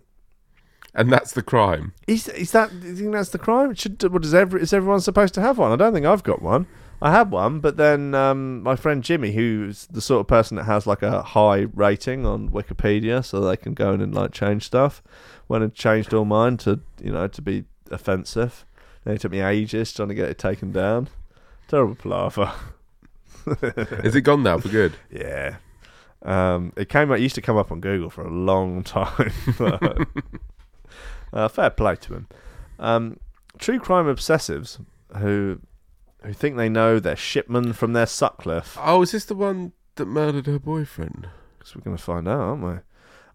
And that's the crime. is is that do you think that's the crime? Should what is every is everyone supposed to have one? I don't think I've got one. I had one, but then um, my friend Jimmy, who's the sort of person that has like a high rating on Wikipedia, so they can go in and like change stuff, went and changed all mine to you know to be offensive. And it took me ages trying to get it taken down. Terrible palaver. Is it gone now for good? Yeah. Um, it came. It used to come up on Google for a long time. uh, fair play to him. Um, true crime obsessives who who think they know their shipman from their Sutcliffe. Oh, is this the one that murdered her boyfriend? Because we're going to find out, aren't we?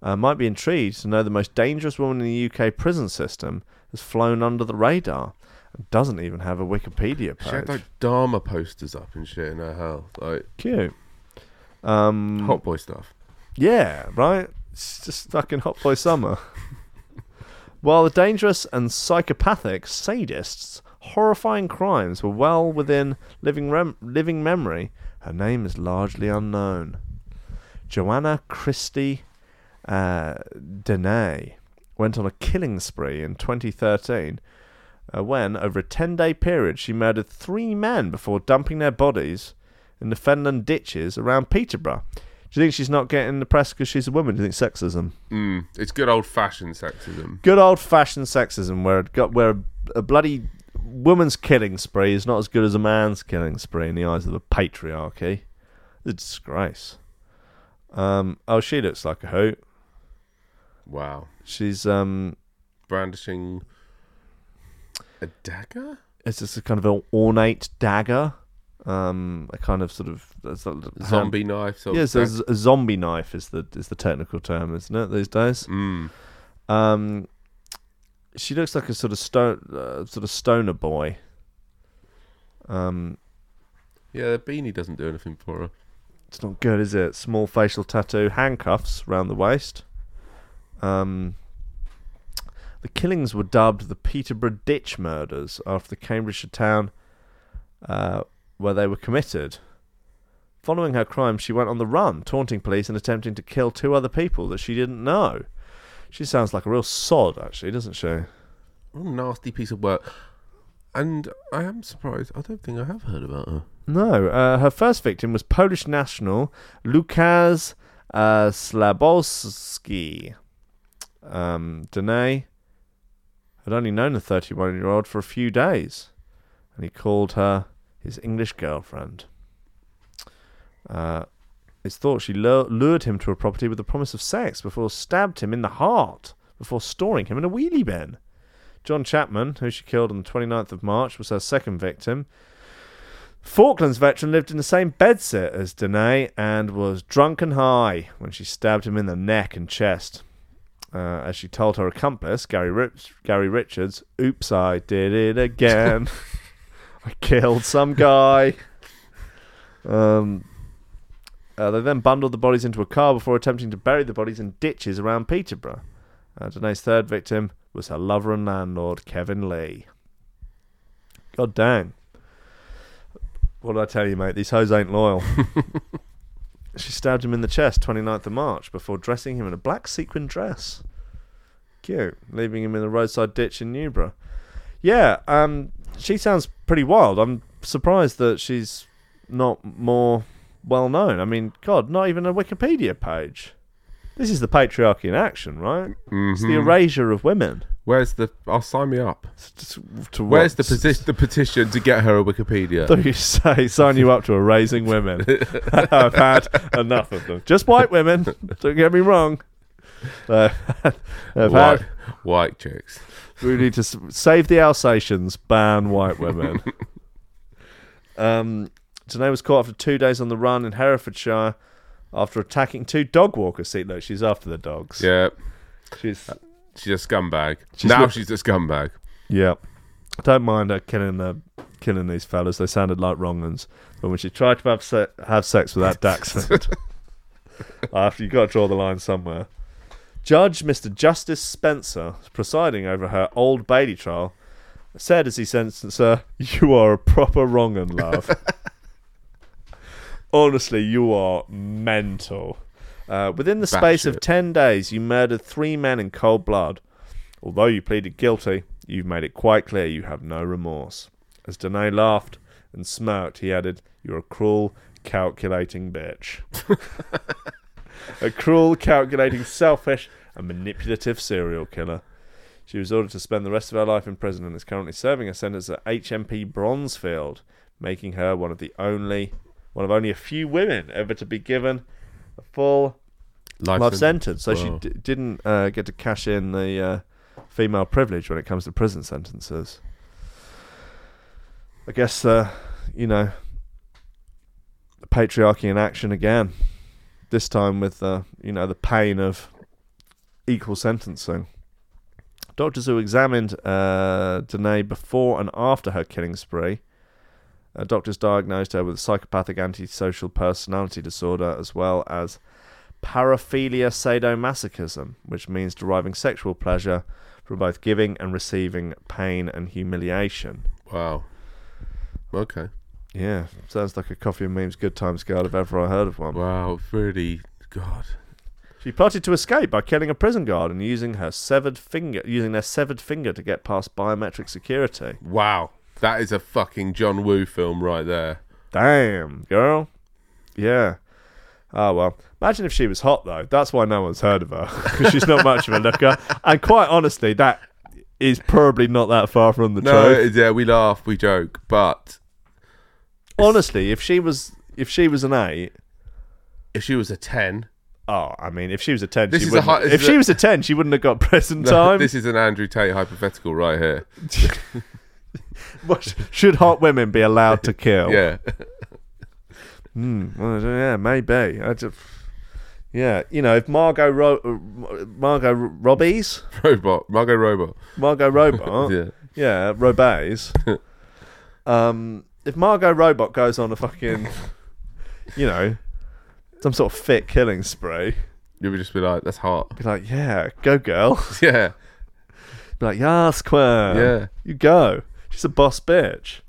Uh, might be intrigued to know the most dangerous woman in the UK prison system has flown under the radar and doesn't even have a Wikipedia page. She had like Dahmer posters up and shit in her house, like Cute. Um, hot boy stuff. Yeah, right? It's just fucking hot boy summer. While the dangerous and psychopathic sadists' horrifying crimes were well within living rem- living memory, her name is largely unknown. Joanna Christie uh, Dennehy went on a killing spree in 2013 uh, when, over a 10 day period, she murdered three men before dumping their bodies in the Fenland ditches around Peterborough. Do you think she's not getting the press because she's a woman? Do you think sexism? Mm, it's good old fashioned sexism. Good old fashioned sexism, where it got where a, a bloody woman's killing spree is not as good as a man's killing spree in the eyes of the patriarchy. It's a disgrace. Um, oh, she looks like a hoot. Wow. She's um, Brandishing a dagger? it's just a kind of an ornate dagger. Um, a kind of sort of a- Zombie knife. Sort Yes, a, a zombie knife is the is the technical term, isn't it? These days. Mm. Um, she looks like a sort of stone, uh, sort of stoner boy. Um, Yeah, the beanie doesn't do anything for her. it's not good, is it? Small facial tattoo, handcuffs round the waist, Um, the killings were dubbed the Peterborough Ditch Murders after the Cambridgeshire town uh, where they were committed. Following her crime, she went on the run, taunting police and attempting to kill two other people that she didn't know. She sounds like a real sod, actually, doesn't she? What a nasty piece of work. And I am surprised. I don't think I have heard about her. No, uh, her first victim was Polish national Lukasz uh, Slabowski. Um, Dennehy had only known the 31 year old for a few days, and he called her his English girlfriend. Uh, it's thought she lured him to a property with the promise of sex before stabbed him in the heart before storing him in a wheelie bin. John Chapman, who she killed on the 29th of March, was her second victim. Falklands veteran lived in the same bedsit as Dennehy and was drunk and high when she stabbed him in the neck and chest. Uh, as she told her accomplice, Gary, Rich- Gary Richards, Oops, I did it again. I killed some guy. Um, uh, they then bundled the bodies into a car before attempting to bury the bodies in ditches around Peterborough. Uh, Dennehy's third victim was her lover and landlord, Kevin Lee. God dang. What did I tell you, mate? These hoes ain't loyal. she stabbed him in the chest 29th of March before dressing him in a black sequin dress. Cute. Leaving him in a roadside ditch in Newborough. Yeah, um, she sounds pretty wild. I'm surprised that she's not more well known. I mean, God, not even a Wikipedia page. This is the patriarchy in action, right? It's the Mhm. erasure of women. Where's the? I'll sign me up. To, to Where's the, posi- the petition to get her a Wikipedia? Thought you say sign you up to erasing women. I've had enough of them. Just white women. Don't get me wrong. Uh, white, had, white chicks. we need to save the Alsatians. Ban white women. um, Dennehy was caught after two days on the run in Herefordshire after attacking two dog walkers. See, look, she's after the dogs. Yeah, She's she's a scumbag. She's now look- she's a scumbag. Yeah. I don't mind her killing uh, killing these fellas. They sounded like wrong uns. But when she tried to have se- have sex with that Dachshund, after you've got to draw the line somewhere. Judge Mr. Justice Spencer, presiding over her Old Bailey trial, said as he sentenced her, "You are a proper wrong love. Honestly, you are mental." Uh, within the space of 10 days, you murdered three men in cold blood. Although you pleaded guilty, you've made it quite clear you have no remorse. As Dennehy laughed and smirked, he added, You're a cruel, calculating bitch. a cruel, calculating, selfish, and manipulative serial killer. She was ordered to spend the rest of her life in prison and is currently serving a sentence at HMP Bronzefield, making her one of the only, one of only a few women ever to be given a full Life, life sentence. So she d- didn't uh, get to cash in the uh, female privilege when it comes to prison sentences. I guess, uh, you know, the patriarchy in action again. This time with, uh, you know, the pain of equal sentencing. Doctors who examined uh, Dennehy before and after her killing spree uh, doctors diagnosed her with psychopathic antisocial personality disorder as well as paraphilia sadomasochism, which means deriving sexual pleasure from both giving and receiving pain and humiliation. Wow. Okay. Yeah, sounds like a coffee and memes good times girl if ever I heard of one. Wow. Really. God. She plotted to escape by killing a prison guard and using her severed finger, using their severed finger to get past biometric security. Wow. That is a fucking John Woo film right there. Damn, girl. Yeah. Oh well. Imagine if she was hot though. That's why no one's heard of her because she's not much of a looker. And quite honestly, that is probably not that far from the No, truth. yeah, we laugh, we joke, but Honestly, if she was if she was an eight, if she was a ten, oh, I mean, if she was a ten, This she is a wouldn't. this if she a- was a ten, she wouldn't have got present no, time. this is an Andrew Tate hypothetical right here. What- Should hot women be allowed to kill? Yeah, Hmm, well, yeah, maybe. I just, yeah, you know, if Margot Ro- uh, Margot Robbie's robot, Margot Robot. Margot Robot, Yeah, yeah, Robes. um, if Margot Robot goes on a fucking, you know, some sort of fit killing spree, You would just be like, "That's hot." Be like, yeah, go girl. Yeah, Be like, yes, Quinn. yeah. You go. She's a boss bitch.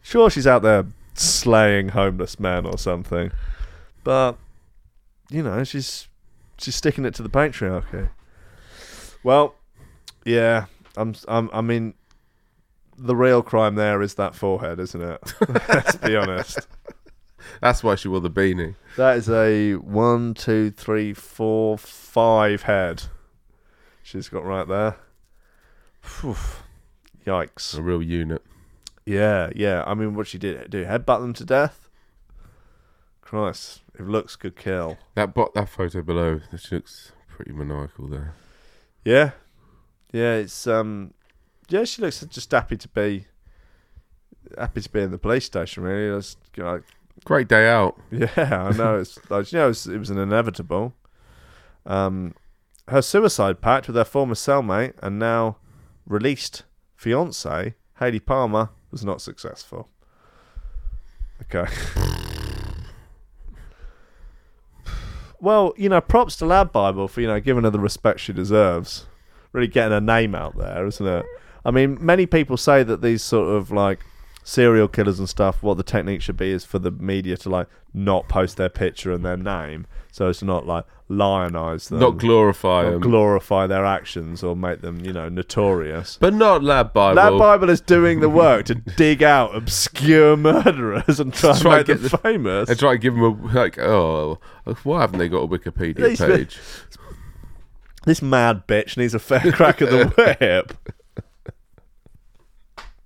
Sure, she's out there slaying homeless men or something, but you know, she's she's sticking it to the patriarchy. Well, yeah, I'm. I'm I mean, the real crime there is that forehead, isn't it? Let's be honest. That's why she wore the beanie. That is a one, two, three, four, five head. She's got right there. Phew. Yikes. A real unit. Yeah, yeah. I mean, what she did do? Headbutt them to death? Christ, it looks good kill. That bot, that photo below, she looks pretty maniacal there. Yeah, yeah. It's um, yeah. She looks just happy to be happy to be in the police station. Really, you know, Great day out. yeah. I know. It's like you know, it was, it was an inevitable. Um, her suicide pact with her former cellmate and now released fiance Haley Palmer was not successful. Okay. well, you know, props to LADbible for you know giving her the respect she deserves. Really getting her name out there, isn't it? I mean, many people say that these sort of like serial killers and stuff, what the technique should be is for the media to like not post their picture and their name, so as to not like lionize them, Not glorify not them. glorify their actions or make them, you know, notorious. but not LADbible. Lab Bible is doing the work to dig out obscure murderers and try, Try and and make them get famous. and try to give them a, like, oh, why haven't they got a Wikipedia These- page? This mad bitch needs a fair crack of the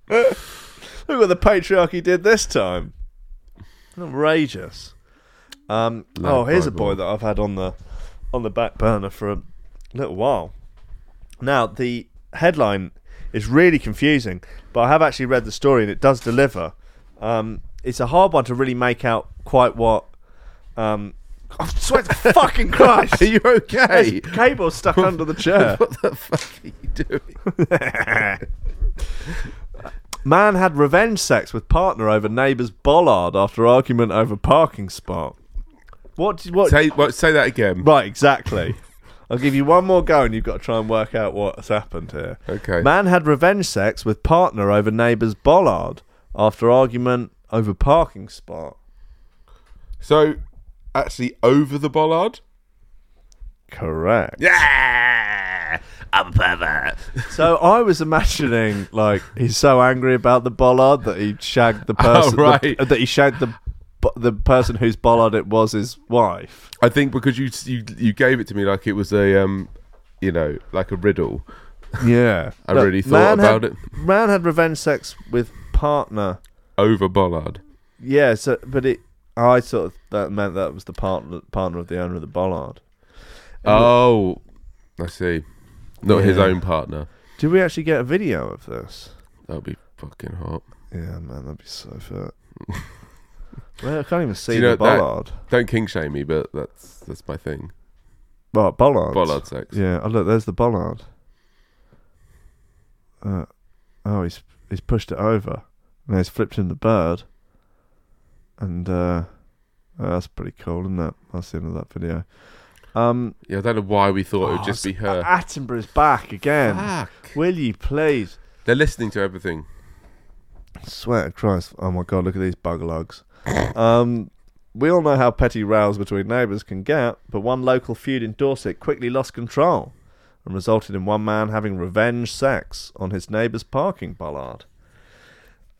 whip. Look what the patriarchy did this time. Outrageous. Um, oh, here's a boy that I've had on the on the back burner for a little while. Now the headline is really confusing, but I have actually read the story and it does deliver. Um, it's a hard one to really make out quite what. Um, I swear to fucking Christ! Are you okay? There's cable stuck under the chair. what the fuck are you doing? Man had revenge sex with partner over neighbour's bollard after argument over parking spot. What? What? Say, what, say that again. right, exactly. I'll give you one more go, and you've got to try and work out what's happened here. Okay. Man had revenge sex with partner over neighbour's bollard after argument over parking spot. So, actually, over the bollard? Correct. Yeah! I'm a pervert. So I was imagining like he's so angry about the bollard that he shagged the person Oh, right. the- that he shagged the the person whose bollard it was his wife. I think because you, you you gave it to me like it was a, um, you know, like a riddle. Yeah, I really thought about had, it. Man had revenge sex with partner. Over bollard. Yeah, so but it I sort of that meant that was the partner partner of the owner of the bollard. Oh, I see. Not his Yeah. own partner. Did we actually get a video of this? That would be fucking hot. Yeah, man, that'd be so fit. well, I can't even see you the know that- bollard. Don't king shame me, but that's that's my thing. What bollard? Bollard sex. Yeah. Oh look, there's the bollard. Uh, oh, he's he's pushed it over. And he's flipped in the bird. And uh, oh, that's pretty cool, isn't it? That's the end of that video. Um, Yeah, I don't know why we thought it would oh, just be her. Attenborough's back again. Fuck. Will you please? They're listening to everything. Swear to Christ! Oh my God! Look at these bug lugs. um, we all know how petty rows between neighbours can get, but one local feud in Dorset quickly lost control and resulted in one man having revenge sex on his neighbour's parking bollard.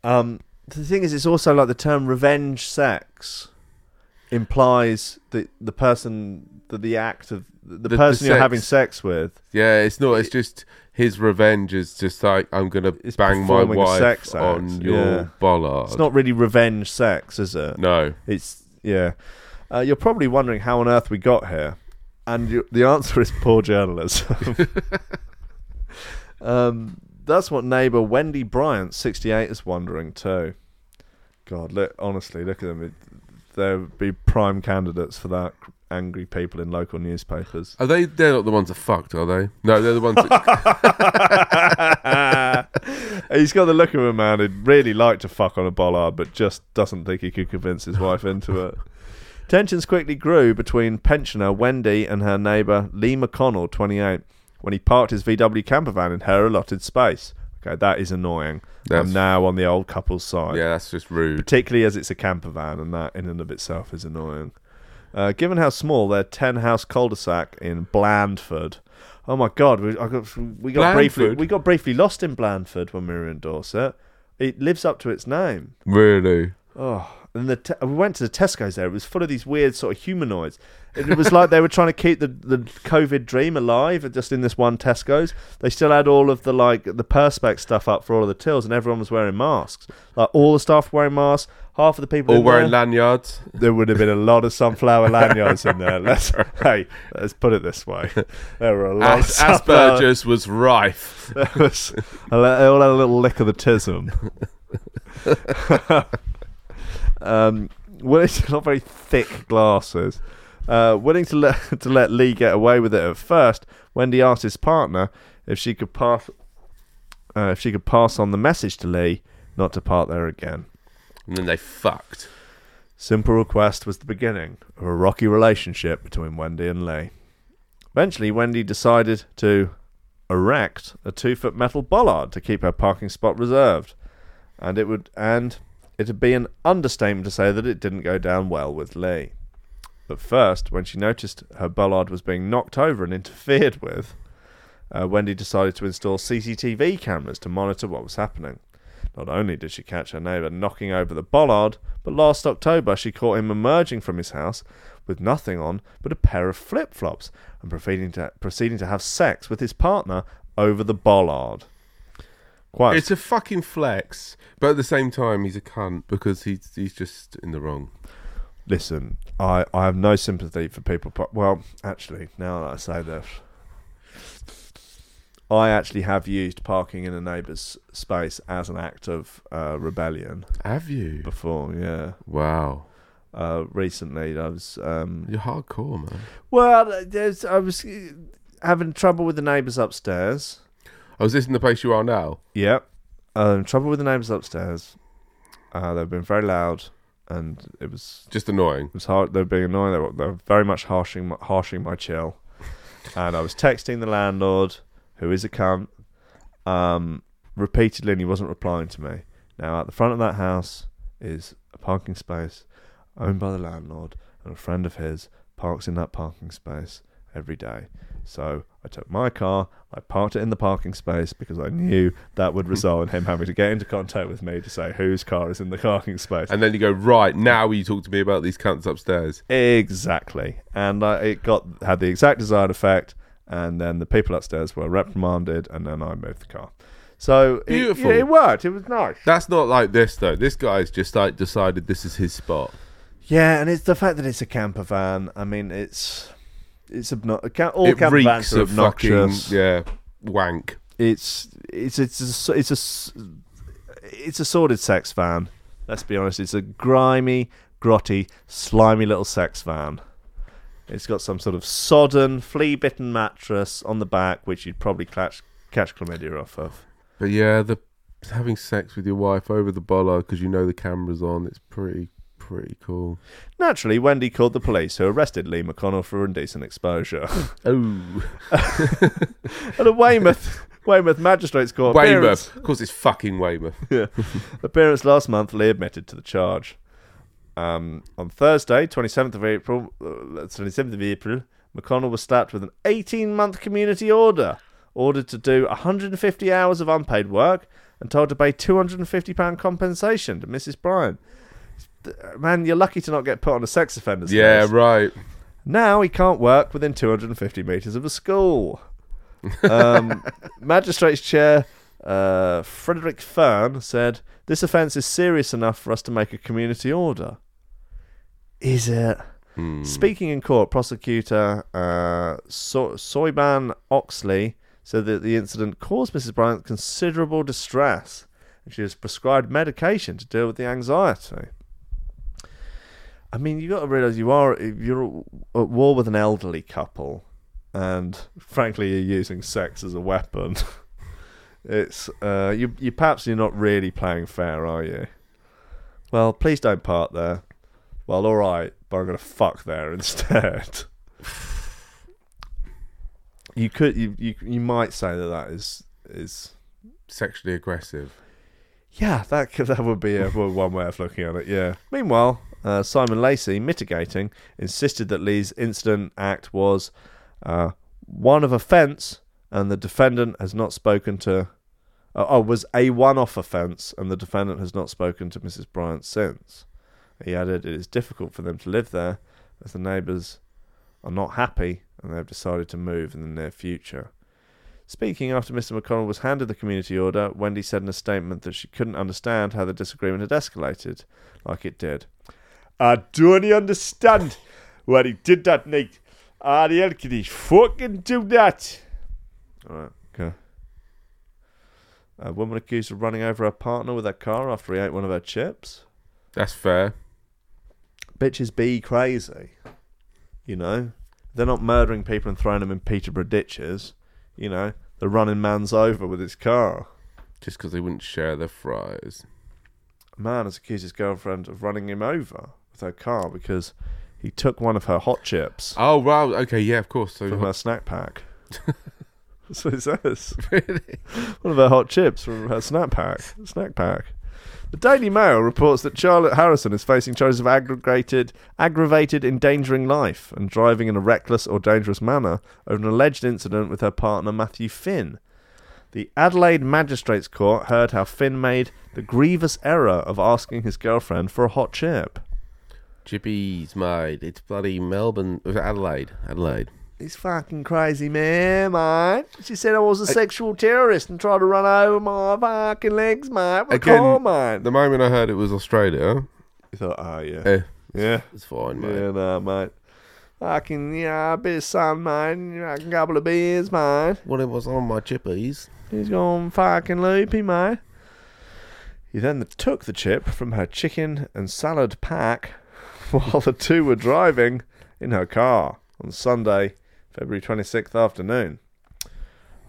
Um, the thing is, it's also like the term revenge sex implies that the person, that the act of the, The- the person you're having sex. with Yeah, it's not. It's just his revenge is just like I'm gonna bang my wife on your yeah. bollard. It's not really revenge sex, is it? No. It's yeah. Uh, you're probably wondering how on earth we got here, and you, the answer is poor journalism. um, that's what neighbour Wendy Bryant, 68, is wondering too. God, look honestly, look at them. It, they would be prime candidates for that. Angry people in local newspapers. Are they? They're not the ones that fucked, are they? No, they're the ones. That, He's got the look of a man who'd really like to fuck on a bollard, but just doesn't think he could convince his wife into it. Tensions quickly grew between pensioner Wendy and her neighbour Lee McConnell, 28, when he parked his VW camper van in her allotted space. Okay, that is annoying. That's- I'm now on the old couple's side. Yeah, that's just rude. Particularly as it's a camper van, and that in and of itself is annoying. Uh, given how small their 10 house cul de sac in Blandford. Oh my god, we, I got, we, got briefly, we got briefly lost in Blandford when we were in Dorset. It lives up to its name. Really? Oh, and the te- we went to the Tesco's there. It was full of these weird sort of humanoids. It, it was like they were trying to keep the, the COVID dream alive. Uh, just in this one Tesco's, they still had all of the like the perspex stuff up for all of the tills, and everyone was wearing masks. Like all the staff wearing masks. Half of the people All in wearing there, lanyards. there would have been a lot of sunflower lanyards in there. Let's hey, let's put it this way: there were a lot As- of sunflower. Asperger's was rife. There was they all had a little lick of the tism. um, willing to not very thick glasses. Uh, willing to let to let Lee get away with it at first. Wendy asked his partner if she could pass uh, if she could pass on the message to Lee not to part there again. And then they fucked. Simple request was the beginning of a rocky relationship between Wendy and Lee. Eventually, Wendy decided to erect a two-foot metal bollard to keep her parking spot reserved, and it would and it'd be an understatement to say that it didn't go down well with Lee. But first, when she noticed her bollard was being knocked over and interfered with, uh, Wendy decided to install CCTV cameras to monitor what was happening. Not only did she catch her neighbour knocking over the bollard, but last October she caught him emerging from his house with nothing on but a pair of flip flops and proceeding to, proceeding to have sex with his partner over the bollard. Quite It's a fucking flex, but at the same time, he's a cunt because he's he's just in the wrong. Listen, I, I have no sympathy for people. Well, actually, now that I say this, I actually have used parking in a neighbour's space as an act of uh, rebellion Have you? before. Yeah, Wow, uh, recently I was. Um, you're hardcore, man. well, there's, I was having trouble with the neighbours upstairs. Oh, is this in the place you are now? Yep, um, trouble with the neighbours upstairs. Uh, they've been very loud, and it was Just annoying. It was hard. They were being annoying. They were, they were very much harshing, my, harshing my chill. And I was texting the landlord, who is a cunt, um, repeatedly, and he wasn't replying to me. Now, at the front of that house is a parking space owned by the landlord, and a friend of his parks in that parking space every day. So I took my car, I parked it in the parking space because I knew that would result in him having to get into contact with me to say whose car is in the parking space. And then you go right now. You talk to me about these cunts upstairs. Exactly, and I, it got had the exact desired effect. And then the people upstairs were reprimanded, and then I moved the car. So Beautiful. It, it worked. It was nice. That's not like this though. This guy's just like decided this is his spot. Yeah, and it's the fact that it's a camper van. I mean, it's it's obno- all it reeks are of fucking yeah wank. It's it's it's a, it's a it's a sordid sex van. Let's be honest. It's a grimy, grotty, slimy little sex van. It's got some sort of sodden, flea-bitten mattress on the back, which you'd probably catch catch chlamydia off of. But yeah, the having sex with your wife over the bollard because you know the camera's on. It's pretty pretty cool. Naturally, Wendy called the police, who arrested Lee McConnell for indecent exposure. Oh, At a Weymouth Weymouth Magistrates Court appearance, Weymouth. Of course, it's fucking Weymouth. yeah. appearance last month, Lee admitted to the charge. Um, on Thursday, 27th of April, uh, 27th of April, McConnell was slapped with an 18-month community order, ordered to do 150 hours of unpaid work, and told to pay 250 pound compensation to Mrs. Bryan. Man, you're lucky to not get put on a sex offenders list. Yeah, list. right. Now he can't work within 250 metres of a school. Um, Magistrates Chair uh, Frederick Fern said, This offence is serious enough for us to make a community order. Is it? Hmm. Speaking in court, prosecutor uh, so- Soyban Oxley said that the incident caused Mrs. Bryant considerable distress and she was prescribed medication to deal with the anxiety. I mean, you got to realize you are you're at war with an elderly couple, and frankly, you're using sex as a weapon. it's uh, you you perhaps you're not really playing fair, are you? Well, please don't part there. Well, all right, but I'm gonna fuck there instead. you could, you, you, you might say that that is is Sexually aggressive. Yeah, that could, that would be a, one way of looking at it. Yeah. Meanwhile, uh, Simon Lacey, mitigating, insisted that Lee's incident act was uh, one of offence, and the defendant has not spoken to. Uh, oh, was a one-off offence, and the defendant has not spoken to Mrs. Bryant since. He added, "It is difficult for them to live there, as the neighbours are not happy, and they have decided to move in the near future." Speaking after Mr. McConnell was handed the community order, Wendy said in a statement that she couldn't understand how the disagreement had escalated like it did. I don't understand why he did that night. Ah, How the hell could he fucking do that? Alright, okay. A woman accused of running over her partner with her car after he ate one of her chips. That's fair. Bitches be crazy. You know? They're not murdering people and throwing them in Peterborough ditches. You know? They're running man's over with his car. Just because they wouldn't share their fries. A man has accused his girlfriend of running him over with her car because he took one of her hot chips Oh, wow. Okay, yeah, of course. So from her snack pack. That's what it says. really? One of her hot chips from her snack pack. Snack pack. The Daily Mail reports that Charlotte Harrison is facing charges of aggravated, aggravated endangering life and driving in a reckless or dangerous manner over an alleged incident with her partner Matthew Finn. The Adelaide Magistrates Court heard how Finn made the grievous error of asking his girlfriend for a hot chip. Chippies, mate. It's bloody Melbourne. Adelaide? Adelaide. He's fucking crazy, man, mate. She said I was a sexual terrorist and tried to run over my fucking legs, mate. Again, car, mate. The moment I heard it was Australia, You thought, oh, yeah. eh, Yeah. it's fine, mate. Yeah, nah, mate. Fucking, yeah, a bit of sun, mate. Fucking couple of beers, mate. What it was on my chippies. He's gone fucking loopy, mate. He then took the chip from her chicken and salad pack while the two were driving in her car on Sunday, February 26th afternoon.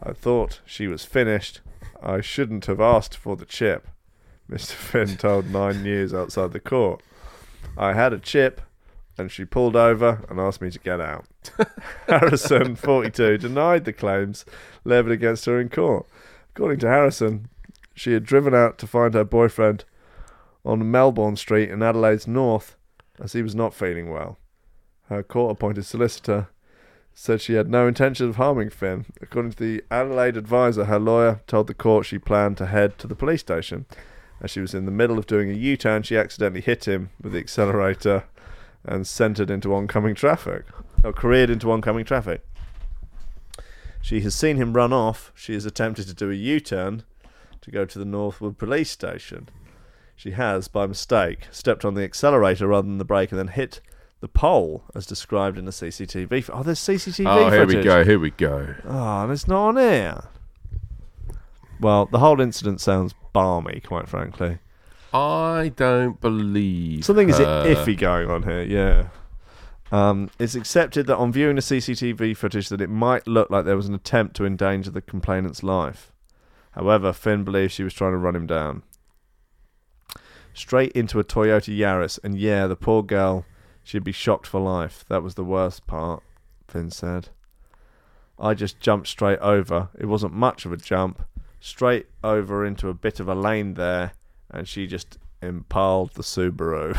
I thought she was finished. I shouldn't have asked for the chip, Mr. Finn told Nine News outside the court. I had a chip, and she pulled over and asked me to get out. Harrison, 42, denied the claims levelled against her in court. According to Harrison, she had driven out to find her boyfriend on Melbourne Street in Adelaide's north as he was not feeling well. Her court appointed solicitor said she had no intention of harming Finn. According to the Adelaide advisor, her lawyer told the court she planned to head to the police station. As she was in the middle of doing a U turn, she accidentally hit him with the accelerator and centered into oncoming traffic, or careered into oncoming traffic. She has seen him run off. She has attempted to do a U turn to go to the Northwood police station. She has, by mistake, stepped on the accelerator rather than the brake and then hit the pole, as described in the CCTV. Oh, there's CCTV Oh, here footage. we go. Here we go. Oh, and it's not on air. Well, the whole incident sounds barmy, quite frankly. I don't believe Something is her. iffy going on here, yeah. Um, it's accepted that on viewing the CCTV footage that it might look like there was an attempt to endanger the complainant's life. However, Finn believes she was trying to run him down. Straight into a Toyota Yaris, and yeah, the poor girl, she'd be shocked for life. That was the worst part, Finn said. I just jumped straight over. It wasn't much of a jump. Straight over into a bit of a lane there, and she just impaled the Subaru.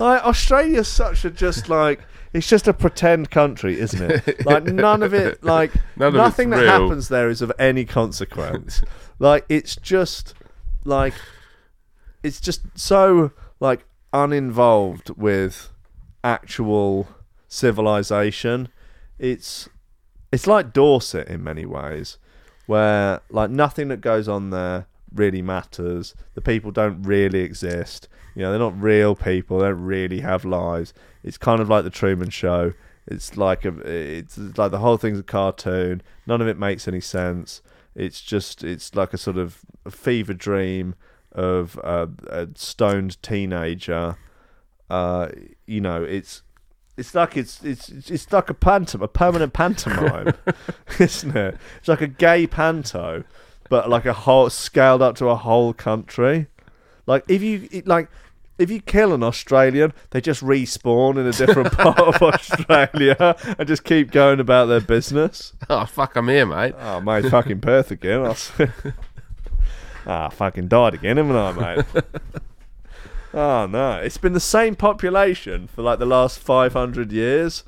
like Australia's such a just like it's just a pretend country, isn't it? Like none of it, like None nothing that real. happens there is of any consequence. like it's just like it's just so like uninvolved with actual civilization. It's it's like Dorset in many ways, where like nothing that goes on there really matters. The people don't really exist. You know, they're not real people. They don't really have lives. It's kind of like the Truman Show. It's like a, it's like the whole thing's a cartoon. None of it makes any sense. It's just, it's like a sort of fever dream of a, a stoned teenager. Uh, you know, it's it's like it's it's it's like a pantom, a permanent pantomime, isn't it? It's like a gay panto, but like a whole scaled up to a whole country. Like if you it, like if you kill an Australian, they just respawn in a different part of Australia and just keep going about their business. Oh fuck, I'm here, mate. Oh, mate, fucking Perth again. I ah, fucking died again, haven't I, mate? oh no, it's been the same population for like the last five hundred years.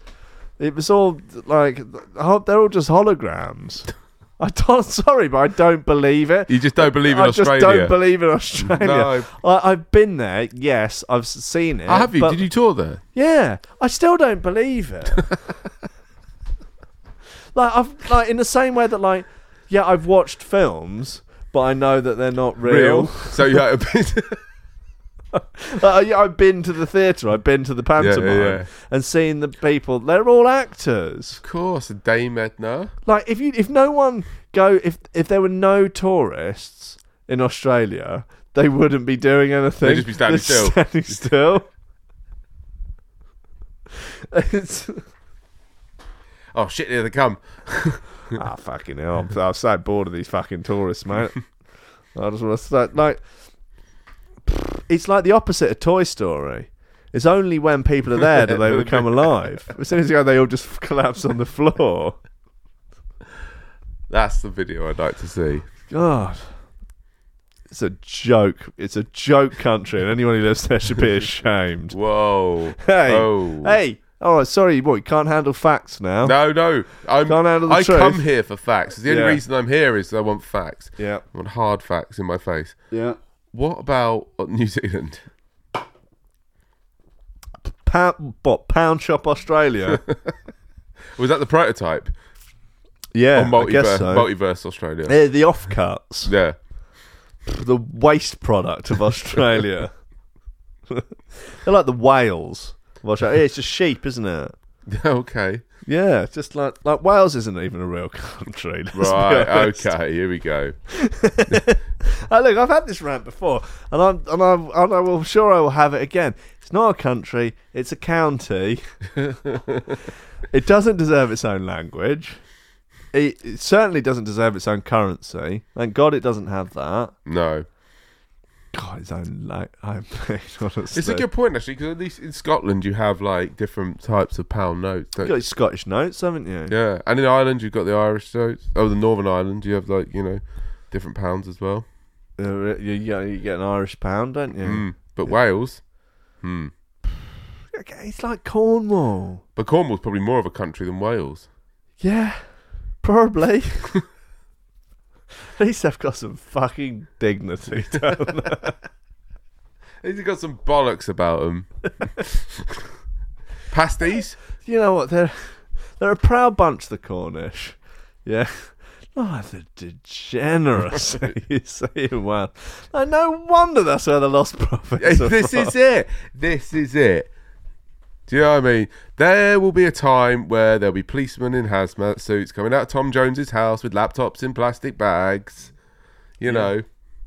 It was all like they're all just holograms. I don't. Sorry, but I don't believe it. You just don't believe in I Australia. just don't believe in Australia. No. I, I've been there. Yes, I've seen it. Oh, have you? Did you tour there? yeah, I still don't believe it. like I've like in the same way that like yeah, I've watched films, but I know that they're not real. so you had a bit. Like, uh, yeah, I've been to the theatre, I've been to the pantomime, yeah. and seen the people. They're all actors. of course, a Dame Edna. Like if you if no one go if if there were no tourists in Australia, they wouldn't be doing anything. They'd just be standing They're still. Standing still. It's- Oh shit! Here they come. ah, fucking hell. I'm, I'm so bored of these fucking tourists, mate. I just want to start, like, it's like the opposite of Toy Story. It's only when people are there that they become alive. As soon as you go, they all just collapse on the floor. That's the video I'd like to see. God. It's a joke. It's a joke country, and anyone who lives there should be ashamed. Whoa. Hey, Oh. hey. Oh, sorry, boy, can't handle facts now. No, no. I'm, Can't handle the I truth. come here for facts. The only Yeah. reason I'm here is I want facts. Yeah, I want hard facts in my face. yeah. What about New Zealand? Pound, what? Pound Shop Australia. Was that the prototype? yeah, or I guess multiverse, so. multiverse Australia? They're the offcuts, yeah. the waste product of Australia. They're like the Wales Australia. Yeah, it's just sheep, isn't it? okay. Yeah, it's just like like Wales isn't even a real country. Right. Okay. Here we go. Oh, look, I've had this rant before, and I'm and I'm and I will sure I will have it again. It's not a country; it's a county. it doesn't deserve its own language. It, it certainly doesn't deserve its own currency. Thank God it doesn't have that. No. God, its own like honestly. It's a good point actually, because at least in Scotland you have like different types of pound notes. You got your Scottish notes, haven't you? Yeah, and in Ireland you've got the Irish notes. Oh, the Northern Ireland you have like you know different pounds as well. Uh, you, you, get, you get an Irish pound, don't you? Mm. But Wales, hmm. Okay, It's like Cornwall. But Cornwall's probably more of a country than Wales. Yeah, probably. At least they've got some fucking dignity down there. He's got some bollocks about them. Pasties? You know what? They're they're a proud bunch, the Cornish. Yeah. Oh, the degeneracy you see in Wales. Like, no wonder that's where the Lostprophets this from. is it. This is it. Do you know what I mean? There will be a time where there'll be policemen in hazmat suits coming out of Tom Jones's house with laptops in plastic bags. You know,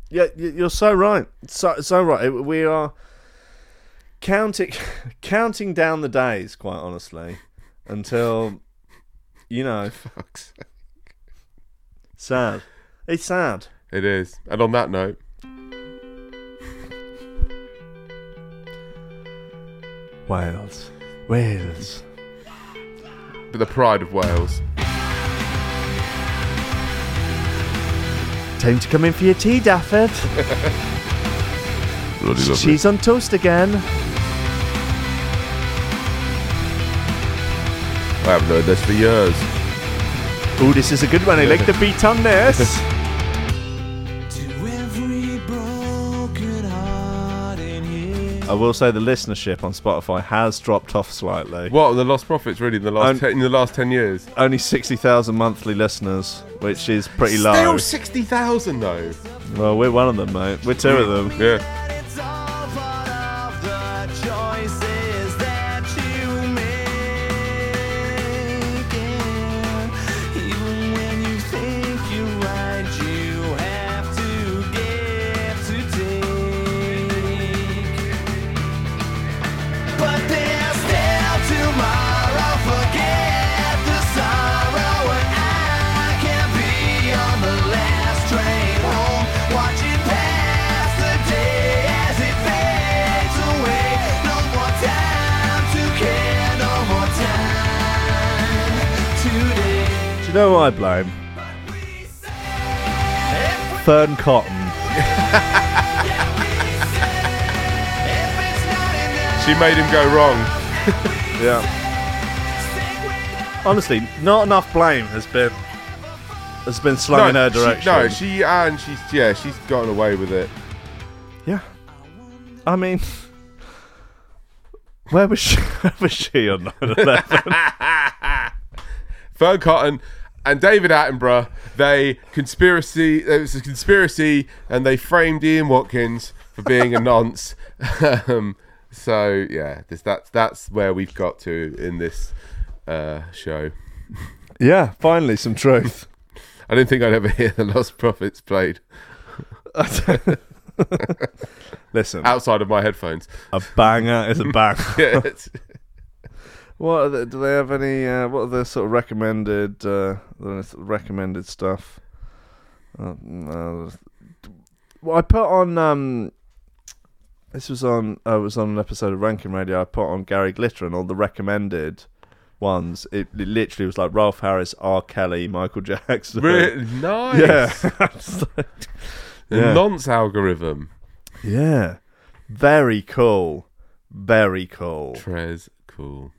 Yeah, you're so right. So so right. We are counting counting down the days, quite honestly, until you know. fucks. Sad. It's sad. It is. And on that note, Wales. Wales. but the pride of Wales. Time to come in for your tea, Dafford. Bloody lovely. Cheese on toast again. I haven't heard this for years. Oh, this is a good one. I like the beat on this. I will say the listenership on Spotify has dropped off slightly. What the Lostprophets really in the last Um, ten, in the last ten years? Only 60,000 monthly listeners, which is pretty low. Still sixty thousand though. Well, we're one of them, mate. We're two of them. Yeah. I blame? Fearne Cotton. She made him go wrong. Yeah. Honestly, not enough blame has been has been slung in her she- direction. no, she and she's yeah, she's gotten away with it. yeah. I mean, where was she? Where was she on 9/11? Fearne Cotton and David Attenborough, they conspiracy. It was a conspiracy, and they framed Ian Watkins for being a nonce. um, so yeah, this, that's that's where we've got to in this uh, show. yeah, finally some truth. I didn't think I'd ever hear the Lost Prophets played Listen, outside of my headphones. a banger is a banger. Yeah, What are the, do they have any? Uh, what are the sort of recommended uh, the sort of recommended stuff? Uh, well, I put on. Um, this was on. I was on an episode of Ranking Radio. I put on Gary Glitter and all the recommended ones. It, it literally was like Rolf Harris, R. Kelly, Michael Jackson. Really nice. Yeah. Like- The Yeah. nonce algorithm. yeah. Very cool. Very cool. Trez cool.